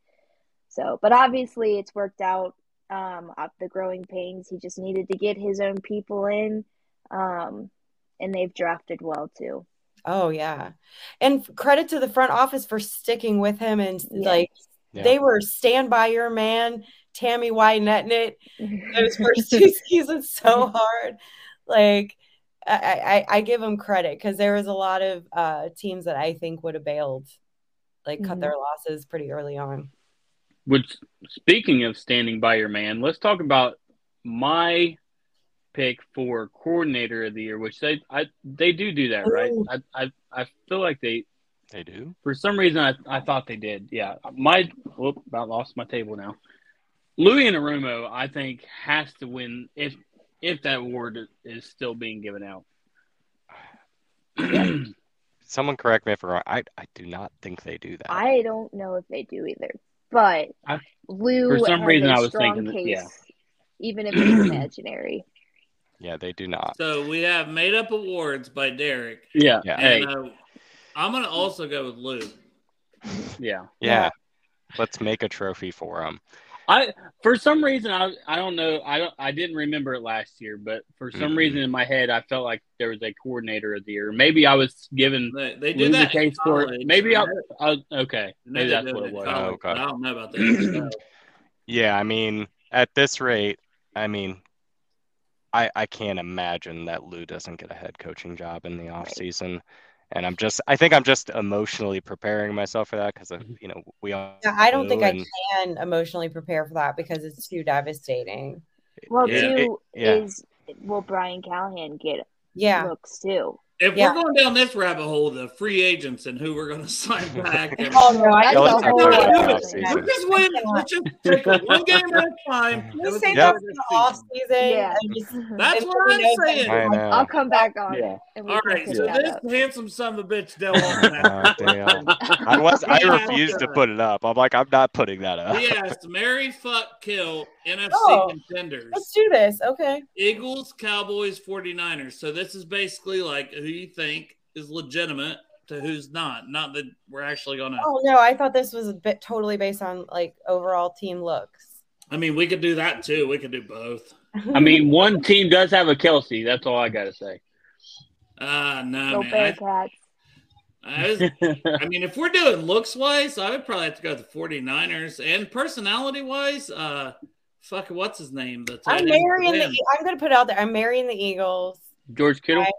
So, but obviously it's worked out um up the growing pains. He just needed to get his own people in um and they've drafted well too. Oh yeah. And credit to the front office for sticking with him and Yeah. like Yeah. they were stand by your man, Tammy White netting it those first two seasons so hard. Like I, I, I give them credit because there was a lot of uh, teams that I think would have bailed, like cut Mhm. their losses pretty early on. Which, speaking of standing by your man, let's talk about my pick for coordinator of the year. Which they I they do do that, right? Ooh. I I, I feel like they They do. for some reason I, I thought they did. Yeah, my whoop about lost my table now. Louis Anarumo, I think, has to win if if that award is still being given out. Someone correct me if I'm wrong. I, I do not think they do that. I don't know if they do either, but I- Lou for some has reason a I was strong thinking that- yeah. even if it's imaginary. Yeah, they do not. So we have made up awards by Derek. yeah. Yeah. Hey. Uh, I'm gonna also go with Lou. Yeah. Yeah. Let's make a trophy for them. I for some reason I I don't know I don't I didn't remember it last year, but for some Mhm. reason in my head I felt like there was a coordinator of the year. Maybe I was given They, they do Lou the that. in case for it. Maybe I, I I okay. Maybe that's what it it was. college, Oh, okay. I don't know about this. Yeah, I mean, at this rate, I mean, I I can't imagine that Lou doesn't get a head coaching job in the off season. And I'm just, I think I'm just emotionally preparing myself for that because, mm-hmm. you know, we all. Yeah, I don't think Lou I can emotionally prepare for that because it's too devastating. Well, Yeah, too it- yeah. is will Brian Callahan get Yeah. looks too? If Yeah. we're going down this rabbit hole, the free agents and who we're going to sign back. And, Oh no, I That's Yeah, a let's don't not whole talk other about thing. offseason. Let's just win. Let's just take one game at a time. Can It we was say a that good for the season. off season? Yeah. Just, mm-hmm. That's what I'm saying. I know. I'll come back on Yeah. it. and we All can right, pick so this up. handsome son of a bitch Del Walton Oh, damn. I was I refused to put it up. I'm like, I'm not putting that up. Yes, asked Mary, fuck, kill NFC Oh, contenders. Let's do this. Okay. Eagles, Cowboys, 49ers. So this is basically like who you think is legitimate to who's not. Not that we're actually going to. Oh no, I thought this was a bit totally based on like overall team looks. I mean, we could do that too. We could do both. I mean, one team does have a Kelce. That's all I got to say. Uh, no, Go man. Bearcats. I, I, was, I mean, if we're doing looks wise, I would probably have to go with the 49ers. And personality wise, uh, fuck, what's his name? The tight I'm marrying the. them. I'm gonna put it out there. I'm marrying the Eagles. George Kittle. I-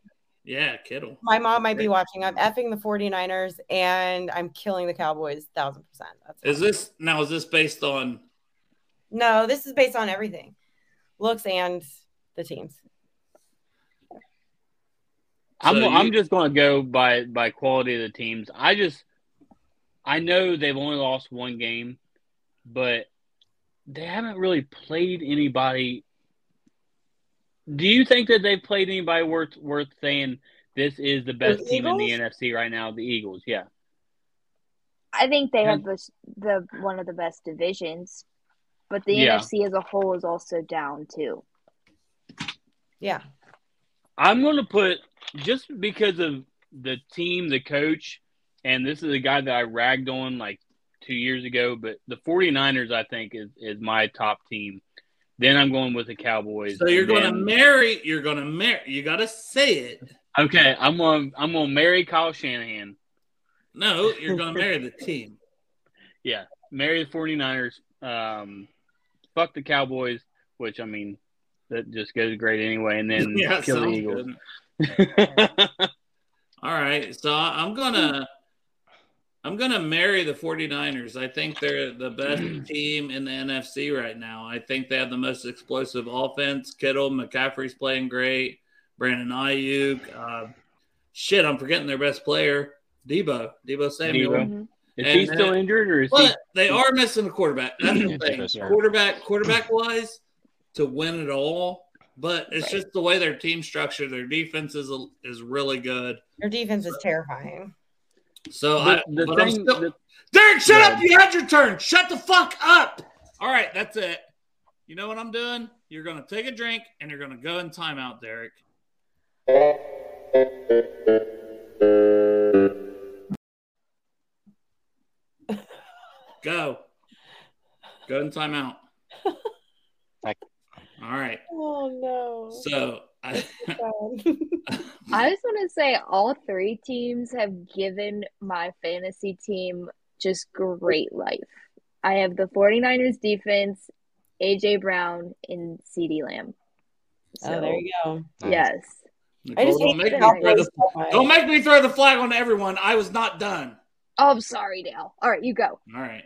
Yeah, Kittle. My mom might be watching. I'm effing the 49ers and I'm killing the Cowboys thousand percent. That's Is fine. this now? Is this based on? no, this is based on everything. Looks and the teams. I'm So I'm just going to go by by quality of the teams. I just I know they've only lost one game, but they haven't really played anybody. Do you think that they've played anybody worth worth saying this is the best The team in the NFC right now? The Eagles, yeah. I think they have the the one of the best divisions, but the Yeah. NFC as a whole is also down too. Yeah. I'm going to put just because of the team, the coach, and this is a guy that I ragged on like two years ago, but the 49ers, I think, is, is my top team. Then I'm going with the Cowboys. So you're going to marry. You're going to marry. You got to say it. Okay, I'm going. I'm going to marry Kyle Shanahan. No, you're going to marry the team. Yeah, marry the 49ers. Um, fuck the Cowboys, which I mean, that just goes great anyway. And then yeah, kill the Eagles. All right, so I'm gonna I'm gonna marry the 49ers. I think they're the best team in the NFC right now. I think they have the most explosive offense. Kittle, McCaffrey's playing great. Brandon Aiyuk. Uh, shit, I'm forgetting their best player, Deebo. Deebo Samuel. Deebo. Mhm. is he still injured or is he? But they are missing a quarterback. That's the thing. Quarterback, quarterback wise, to win it all. But it's Right. just the way their team structure. Their defense is is really good. Their defense is terrifying. So The- I, the but thing- still- the- Derek, shut Yeah. up! You had your turn. Shut the fuck up. All right, that's it. You know what I'm doing? You're gonna take a drink and you're gonna go in timeout, Derek. Go. Go in timeout. I- All right. Oh no. So I, I just want to say all three teams have given my fantasy team just great life. I have the 49ers defense, AJ Brown, and CeeDee Lamb. So, oh, there you go. yes. I just don't make me throw the so don't make me throw the flag on everyone. I was not done. Oh, I'm sorry, Dale. All right, you go. All right.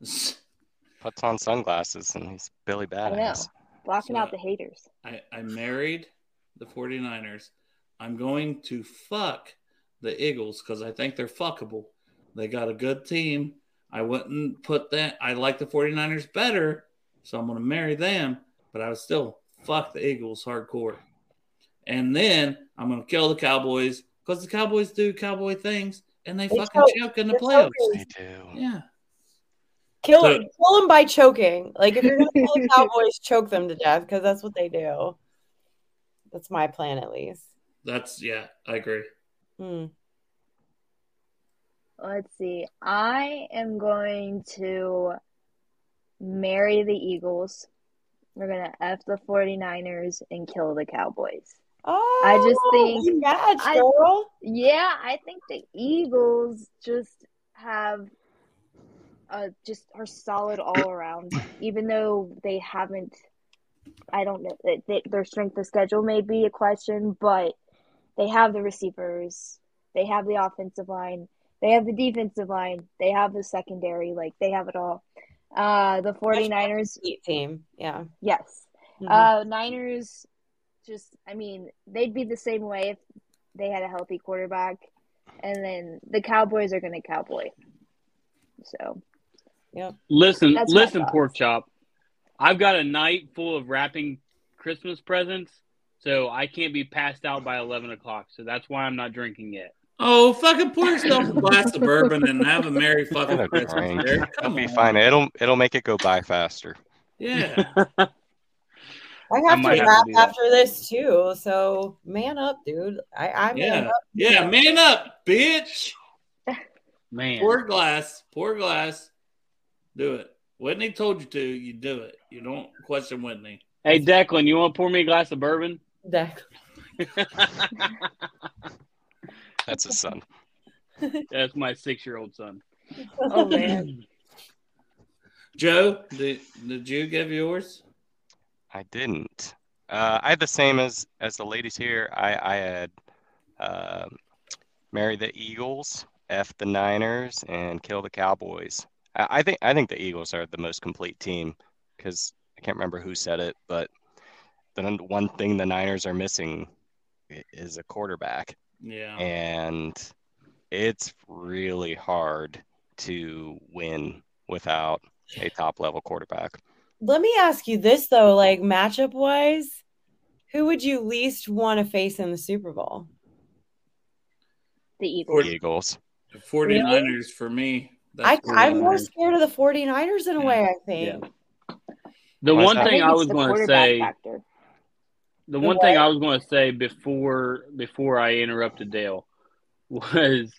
Puts on sunglasses and he's Billy I. Badass. Blocking So- out the haters. I, I married the 49ers. I'm going to fuck the Eagles because I think they're fuckable. They got a good team. I wouldn't put that. I like the 49ers better, so I'm going to marry them, but I would still fuck the Eagles hardcore. And then I'm going to kill the Cowboys because the Cowboys do cowboy things and they They fucking choke. choke in the playoffs. choking. They do. Yeah. Kill So- kill them by choking. Like if you're gonna kill the Cowboys, choke them to death because that's what they do. That's my plan, at least. That's, yeah, I agree. Hmm. Let's see. I am going to marry the Eagles. We're going to F the 49ers and kill the Cowboys. Oh, I just think- you match, I- Yeah, I think the Eagles just have uh just are solid all around. Even though they haven't, I don't know they, their strength of schedule may be a question, but they have the receivers, they have the offensive line, they have the defensive line, they have the secondary, like they have it all. Uh, the 49ers, team. Yeah. yes. Mhm. Uh, Niners, just I mean, they'd be the same way if they had a healthy quarterback, and then the Cowboys are going to cowboy. So Listen, That's listen, pork chop. I've got a night full of wrapping Christmas presents, so I can't be passed out by eleven o'clock. So that's why I'm not drinking yet. Oh, fucking pour yourself a glass of bourbon and have a merry fucking Gonna Christmas. drink. Derek. It'll Come be on. fine. It'll it'll make it go by faster. Yeah. I I have might to have to rap that. after this too. So man up, dude. I, I man Yeah. up. Yeah. Man up, bitch. Man, Pour glass. Pour glass. Do it. Whitney told you to. You do it. You don't question Whitney. hey Declan, you want to pour me a glass of bourbon? Deck. That's his son. That's my six-year-old son. Oh man. Joe, did, did you give yours? I didn't. Uh, I had the same as as the ladies here. I I had uh, marry the Eagles, f the Niners, and kill the Cowboys. I, I think I think the Eagles are the most complete team because I can't remember who said it, but the one thing the Niners are missing is a quarterback, Yeah. and it's really hard to win without a top level quarterback. Let me ask you this though, like matchup wise, who would you least want to face in the Super Bowl? the Eagles. The Eagles. The 49ers for me. I, That's I'm more 49ers. scared of the 49ers in a way, I think. The Why is one? I thing I was going to say, factor. the The one thing? I was going to say before before I interrupted Dale was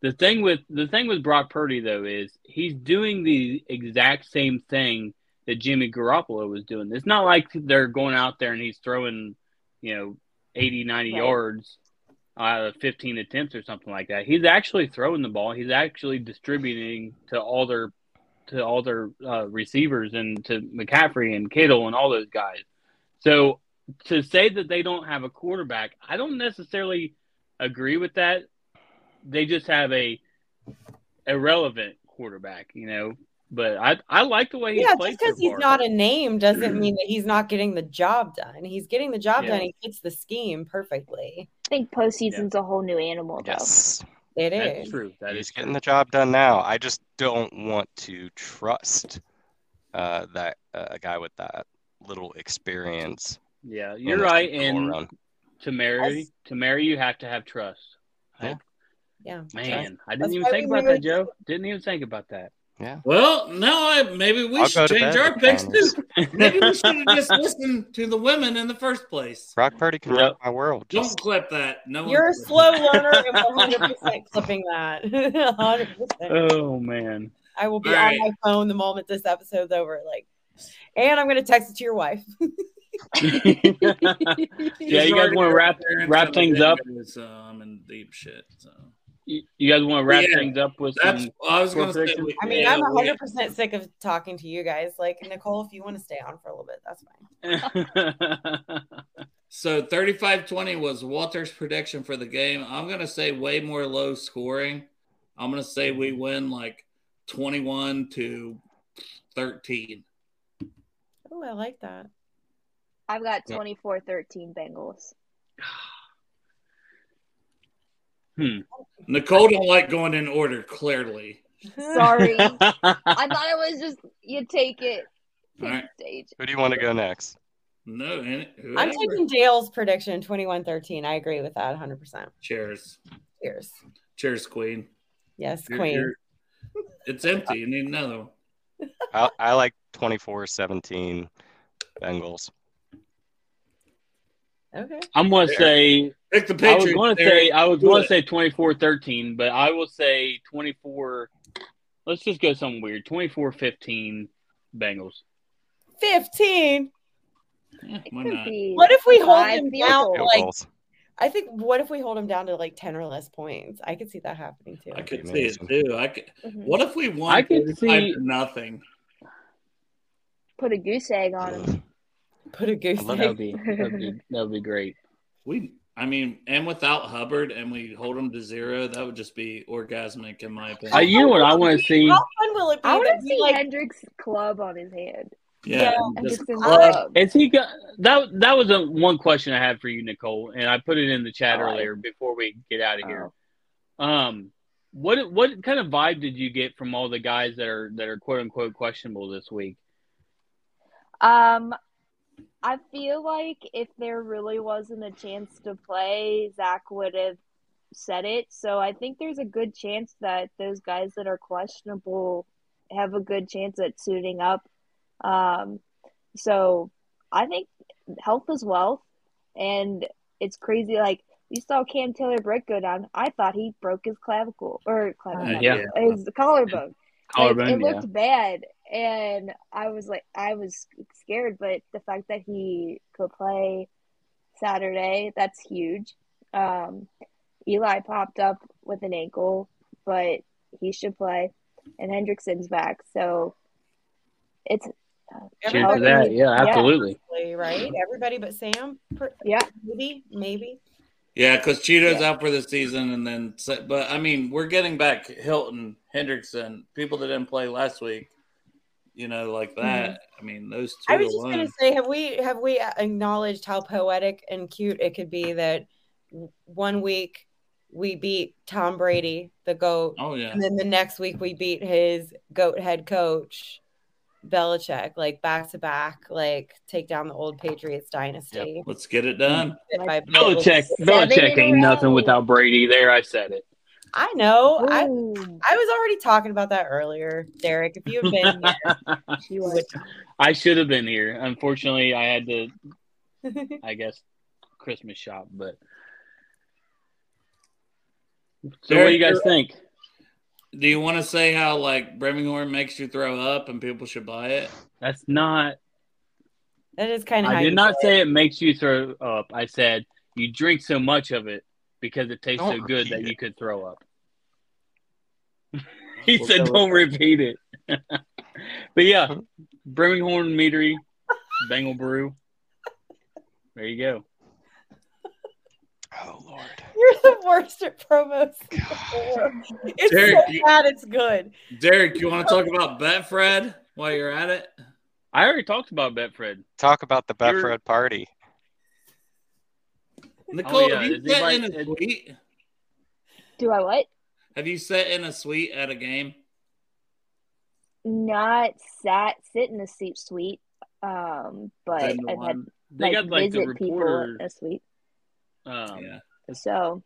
the thing with the thing with Brock Purdy though is he's doing the exact same thing that Jimmy Garoppolo was doing. It's not like they're going out there and he's throwing, you know, 80, 90 Right. yards out of 15 attempts or something like that. He's actually throwing the ball. He's actually distributing to all their to all their uh, receivers and to McCaffrey and Kittle and all those guys. So to say that they don't have a quarterback, I don't necessarily agree with that. They just have a irrelevant quarterback, you know. But I I like the way he's Yeah, played just because he's far. not a name doesn't mean that he's not getting the job done. He's getting the job Yeah. done. He fits the scheme perfectly. I think postseason's a whole new animal, though. Yes. It That's is. true. That He's is getting true. the job done now. I just don't want to trust uh, that uh, a guy with that little experience. Yeah, you're right. Super And run. to marry, to marry, you have to have trust. Yeah. Yeah. Man, I didn't even think about really- that, Joe. Didn't even think about that. Yeah. Well, no, I, maybe we I'll should change our with picks too. Maybe we should have just listened to the women in the first place. Brock Purdy can Yep. my world. Don't Just clip that. No, You're a slow that. learner and 100% clipping that. 100%. Oh man. I will be All on right. my phone the moment this episode's over. Like, and I'm going to text it to your wife. yeah, you guys want to wrap wrap things up? So I'm in deep shit. So You you guys want to wrap Yeah. things up with that's. some? I was going to say. I mean, yeah, I'm we- 100% sick of talking to you guys. Like, Nicole, if you want to stay on for a little bit, that's fine. So 35-20 was Walter's prediction for the game. I'm going to say way more low scoring. I'm going to say we win like 21 to 13. Oh, I like that. I've got Yep. 24 13 Bengals. hmm. Nicole don't like going in order, clearly. Sorry. I thought it was just you take it. All Take right. stage. who do you want to go next? No, and I'm taking Dale's prediction 21 13. I agree with that 100%. Cheers. Cheers. Cheers, Queen. Yes, You're- Queen. you're- it's empty. You need another one. I, I like 24-17 Bengals. Okay. I'm going to say Pick the I was Patriots. going to say I was Do going to say 24-13, but I will say 24 Let's just go something weird. 24-15 Bengals. 15. Yeah, why not? What if we hold five him down? Like, goals. I think, what if we hold him down to like 10 or less points? I could see that happening too. I could see it too. I could. Mhm. What if we won I could see- nothing? Put a goose egg on him. Put a goose I love That would be that would be that would be great. We, I mean, and without Hubbard, and we hold them to zero, that would just be orgasmic in my opinion. Uh, you know what I want to see? How fun will it be I want to see like Hendrick's club on his hand. Yeah, Hendrickson's club. club. Is he got that? That was a one question I had for you, Nicole, and I put it in the chat Oh, I- earlier before we get out of here. Oh. Um, what what kind of vibe did you get from all the guys that are that are quote unquote questionable this week? Um, I feel like if there really wasn't a chance to play, Zac would have said it. So I think there's a good chance that those guys that are questionable have a good chance at suiting up. Um, so I think health is wealth, and it's crazy. Like you saw Cam Taylor Britt go down. I thought he broke his clavicle or clavicle, Uh, yeah. his collarbone. Like, Collarbone, it yeah. looked bad, and I was like, I was scared, but the fact that he could play Saturday, that's huge. Um, Eli popped up with an ankle, but he should play, and Hendrickson's back, so it's Cheers to that. Yeah, absolutely. Right? Everybody but Sam? Per- yeah. Maybe, maybe. Yeah, because Cheeto's out for the season, and then but I mean we're getting back Hilton, Hendrickson, people that didn't play last week. You know, like that. I mean, those two Mm-hmm. I was just gonna say, have we have we acknowledged how poetic and cute it could be that one week we beat Tom Brady, the goat, oh yeah, and then the next week we beat his goat head coach, Belichick, like back to back, like take down the old Patriots dynasty. let's get it done. Hit by Belichick, Belichick ain't nothing without Brady. There, I said it. I know. I Ooh, I was already talking about that earlier, Derek. If you had been here, she was. I should have been here. Unfortunately, I had to, I guess, Christmas shop. But so, what do you guys think? Do you want to say how like Birmingham makes you throw up and people should buy it? That's not. that is kind of. I did not say it makes you throw up. I said you drink so much of it because it tastes so Don't good that repeat you could throw up. he We'll said, "Don't repeat it." but yeah, Birmingham Meadery, Bengal Brew. There you go. Oh Lord. You're the worst at promos. it's Derek, so bad. It's good. Derek, you want to talk about Betfred while you're at it? I already talked about Betfred. Talk about the Betfred party. Nicole, yeah, have you does sat in a suite? Do I what? Have you sat in a suite at a game? Not sat sit in a seat suite. Um, but I've had? They like got like the visit people reporter. in a suite. Um, yeah, So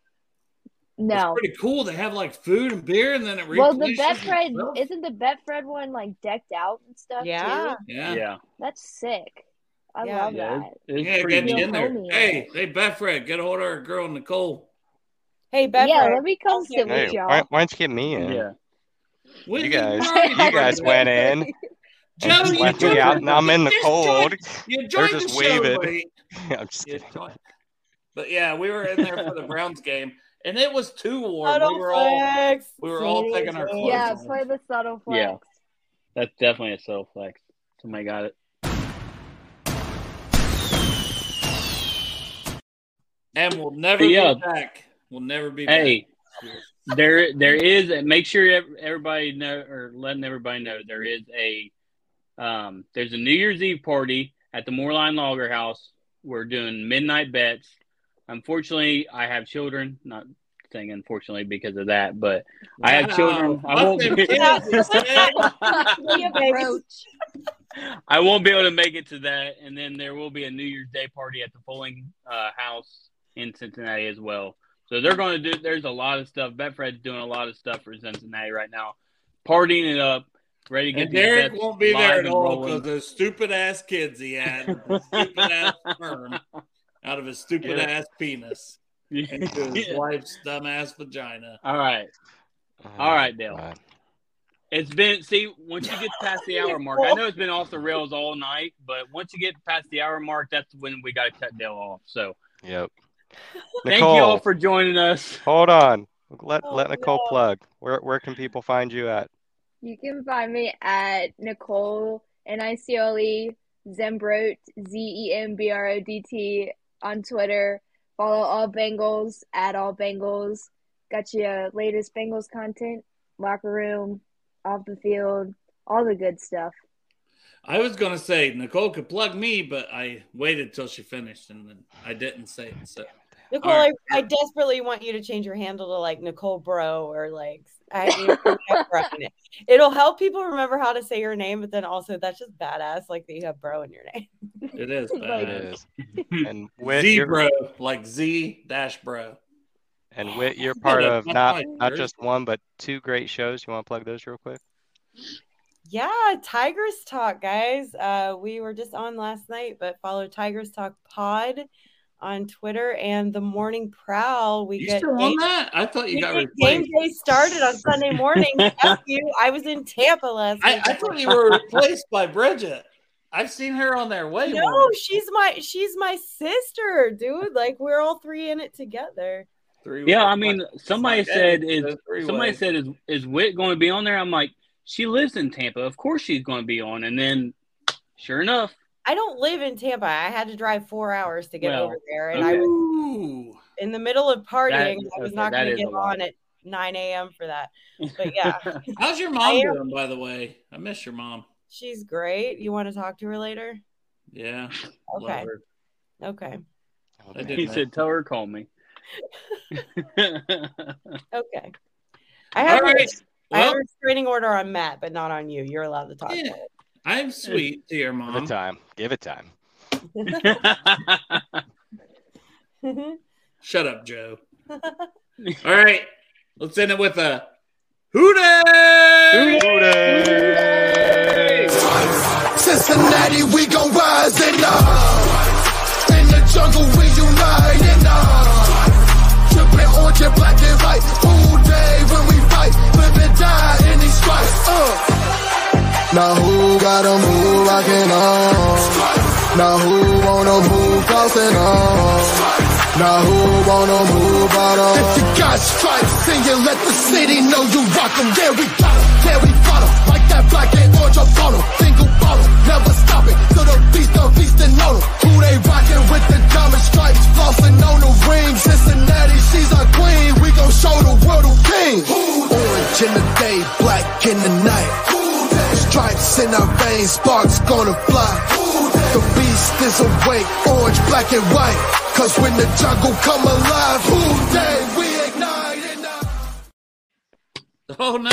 no. it's pretty cool. They have like food and beer, and then it Well, the replenishes Betfred itself. isn't the Betfred one like decked out and stuff Yeah. too. Yeah, yeah, That's sick. I Yeah. love yeah, that. it's, it's yeah, get me neat. in there. Hey, hey, Betfred, get a hold of our girl Nicole. Hey, Betfred. yeah, let me come sit Hey, with y'all. why, why don't you get me in? Yeah, When You guys, you guys went in. Joe, and you left me out, and I'm in the cold. Joined, They're joined just the show waving. late. I'm just You kidding. joined- But yeah, we were in there for the Browns game, and it was too warm. Subtle We were all flex. we were all taking our clothes yeah, play the subtle flex. Yeah. that's definitely a self flex. Somebody got it. And we'll never Yeah. be back. We'll never be back. Hey, there there is make sure everybody know or letting everybody know there is a um there's a New Year's Eve party at the Moerlein Lager House. We're doing midnight bets. Unfortunately, I have children. Not saying unfortunately because of that, but I have children. I won't be, kids, he said. The approach. I won't be able to make it to that. And then there will be a New Year's Day party at the Fulling uh, House in Cincinnati as well. So they're going to do. There's a lot of stuff. Betfred's doing a lot of stuff for Cincinnati right now, partying it up, ready to get And these Derek bets won't be there at all because those stupid ass kids he had, stupid ass sperm out of his stupid Yeah. ass penis into his Yeah. wife's dumb ass vagina. All right, Oh, All right, Dale. God. it's been. See, once you get past the hour mark, I know it's been off the rails all night, but once you get past the hour mark, that's when we got to cut Dale off. So Yep. thank you all for joining us. hold on. Let Oh, let Nicole no. plug. Where where can people find you at? You can find me at Nicole N I C O L E Zembrodt Z E M B R O D T on Twitter. Follow all Bengals at all Bengals. Got your latest Bengals content, locker room, off the field, all the good stuff. I was gonna say Nicole could plug me, but I waited till she finished, and then I didn't say it. So Nicole, All right. I, I desperately want you to change your handle to like Nicole Bro or like I need it. It'll help people remember how to say your name, but then also that's just badass, like that you have Bro in your name. it is Like- bad. It is. And Wit, Z you're, bro, like Z dash bro. and Wit, you're part of not not just one but two great shows. You want to plug those real quick? Yeah, Tigers Talk, guys. Uh, we were just on last night, but follow Tigers Talk Pod on Twitter and the Morning Prowl. We You get still on game- that? I thought you we got get game day started on Sunday morning. F you. I was in Tampa last I. I thought you were replaced by Bridget. I've seen her on there way No, more. she's my she's my sister, dude. Like we're all three in it together. Three Yeah. I mean, somebody like, said is somebody ways. said is is Wit going to be on there? I'm like, she lives in Tampa. Of course she's going to be on. And then, sure enough, I don't live in Tampa. I had to drive four hours to get Well, over there, and I was in the middle of partying. That- I was okay, not going to get on at 9 a.m. for that. But yeah, How's your mom am- doing, by the way? I miss your mom. she's great. You want to talk to her later? Yeah. love Okay. Okay. Oh, I man. did he said, "Tell her call me." Okay. I have, All a- right. I have a restraining order on Matt, but not on you. You're allowed to talk. Yeah. I'm sweet to your mom. Give it time. Give it time. Shut up, Joe. All right. Let's end it with a Who Dey. Cincinnati, we gon' rise and uh In the jungle, we unite and uh Trippin' orange and black and white All when we fight Live and die in these stripes uh Now who gotta move rockin' on Now who wanna move crossing on Now who wanna move out on If you got stripes, then you let the city know you rock 'em. Yeah, we got 'em, yeah, we fought 'em. Like that black and orange up on 'em. Single bottle, never stop it. To the beast of feasting on 'em. Who they rockin' with the diamond stripes, flossing on the ring. Cincinnati, she's our queen. We gon' show the world who king. Orange in the day, black in the night. Stripes in our veins, sparks gonna fly. The beast is awake, orange, black and white. Cause when the jungle come alive, Who Dey we ignite. Oh no.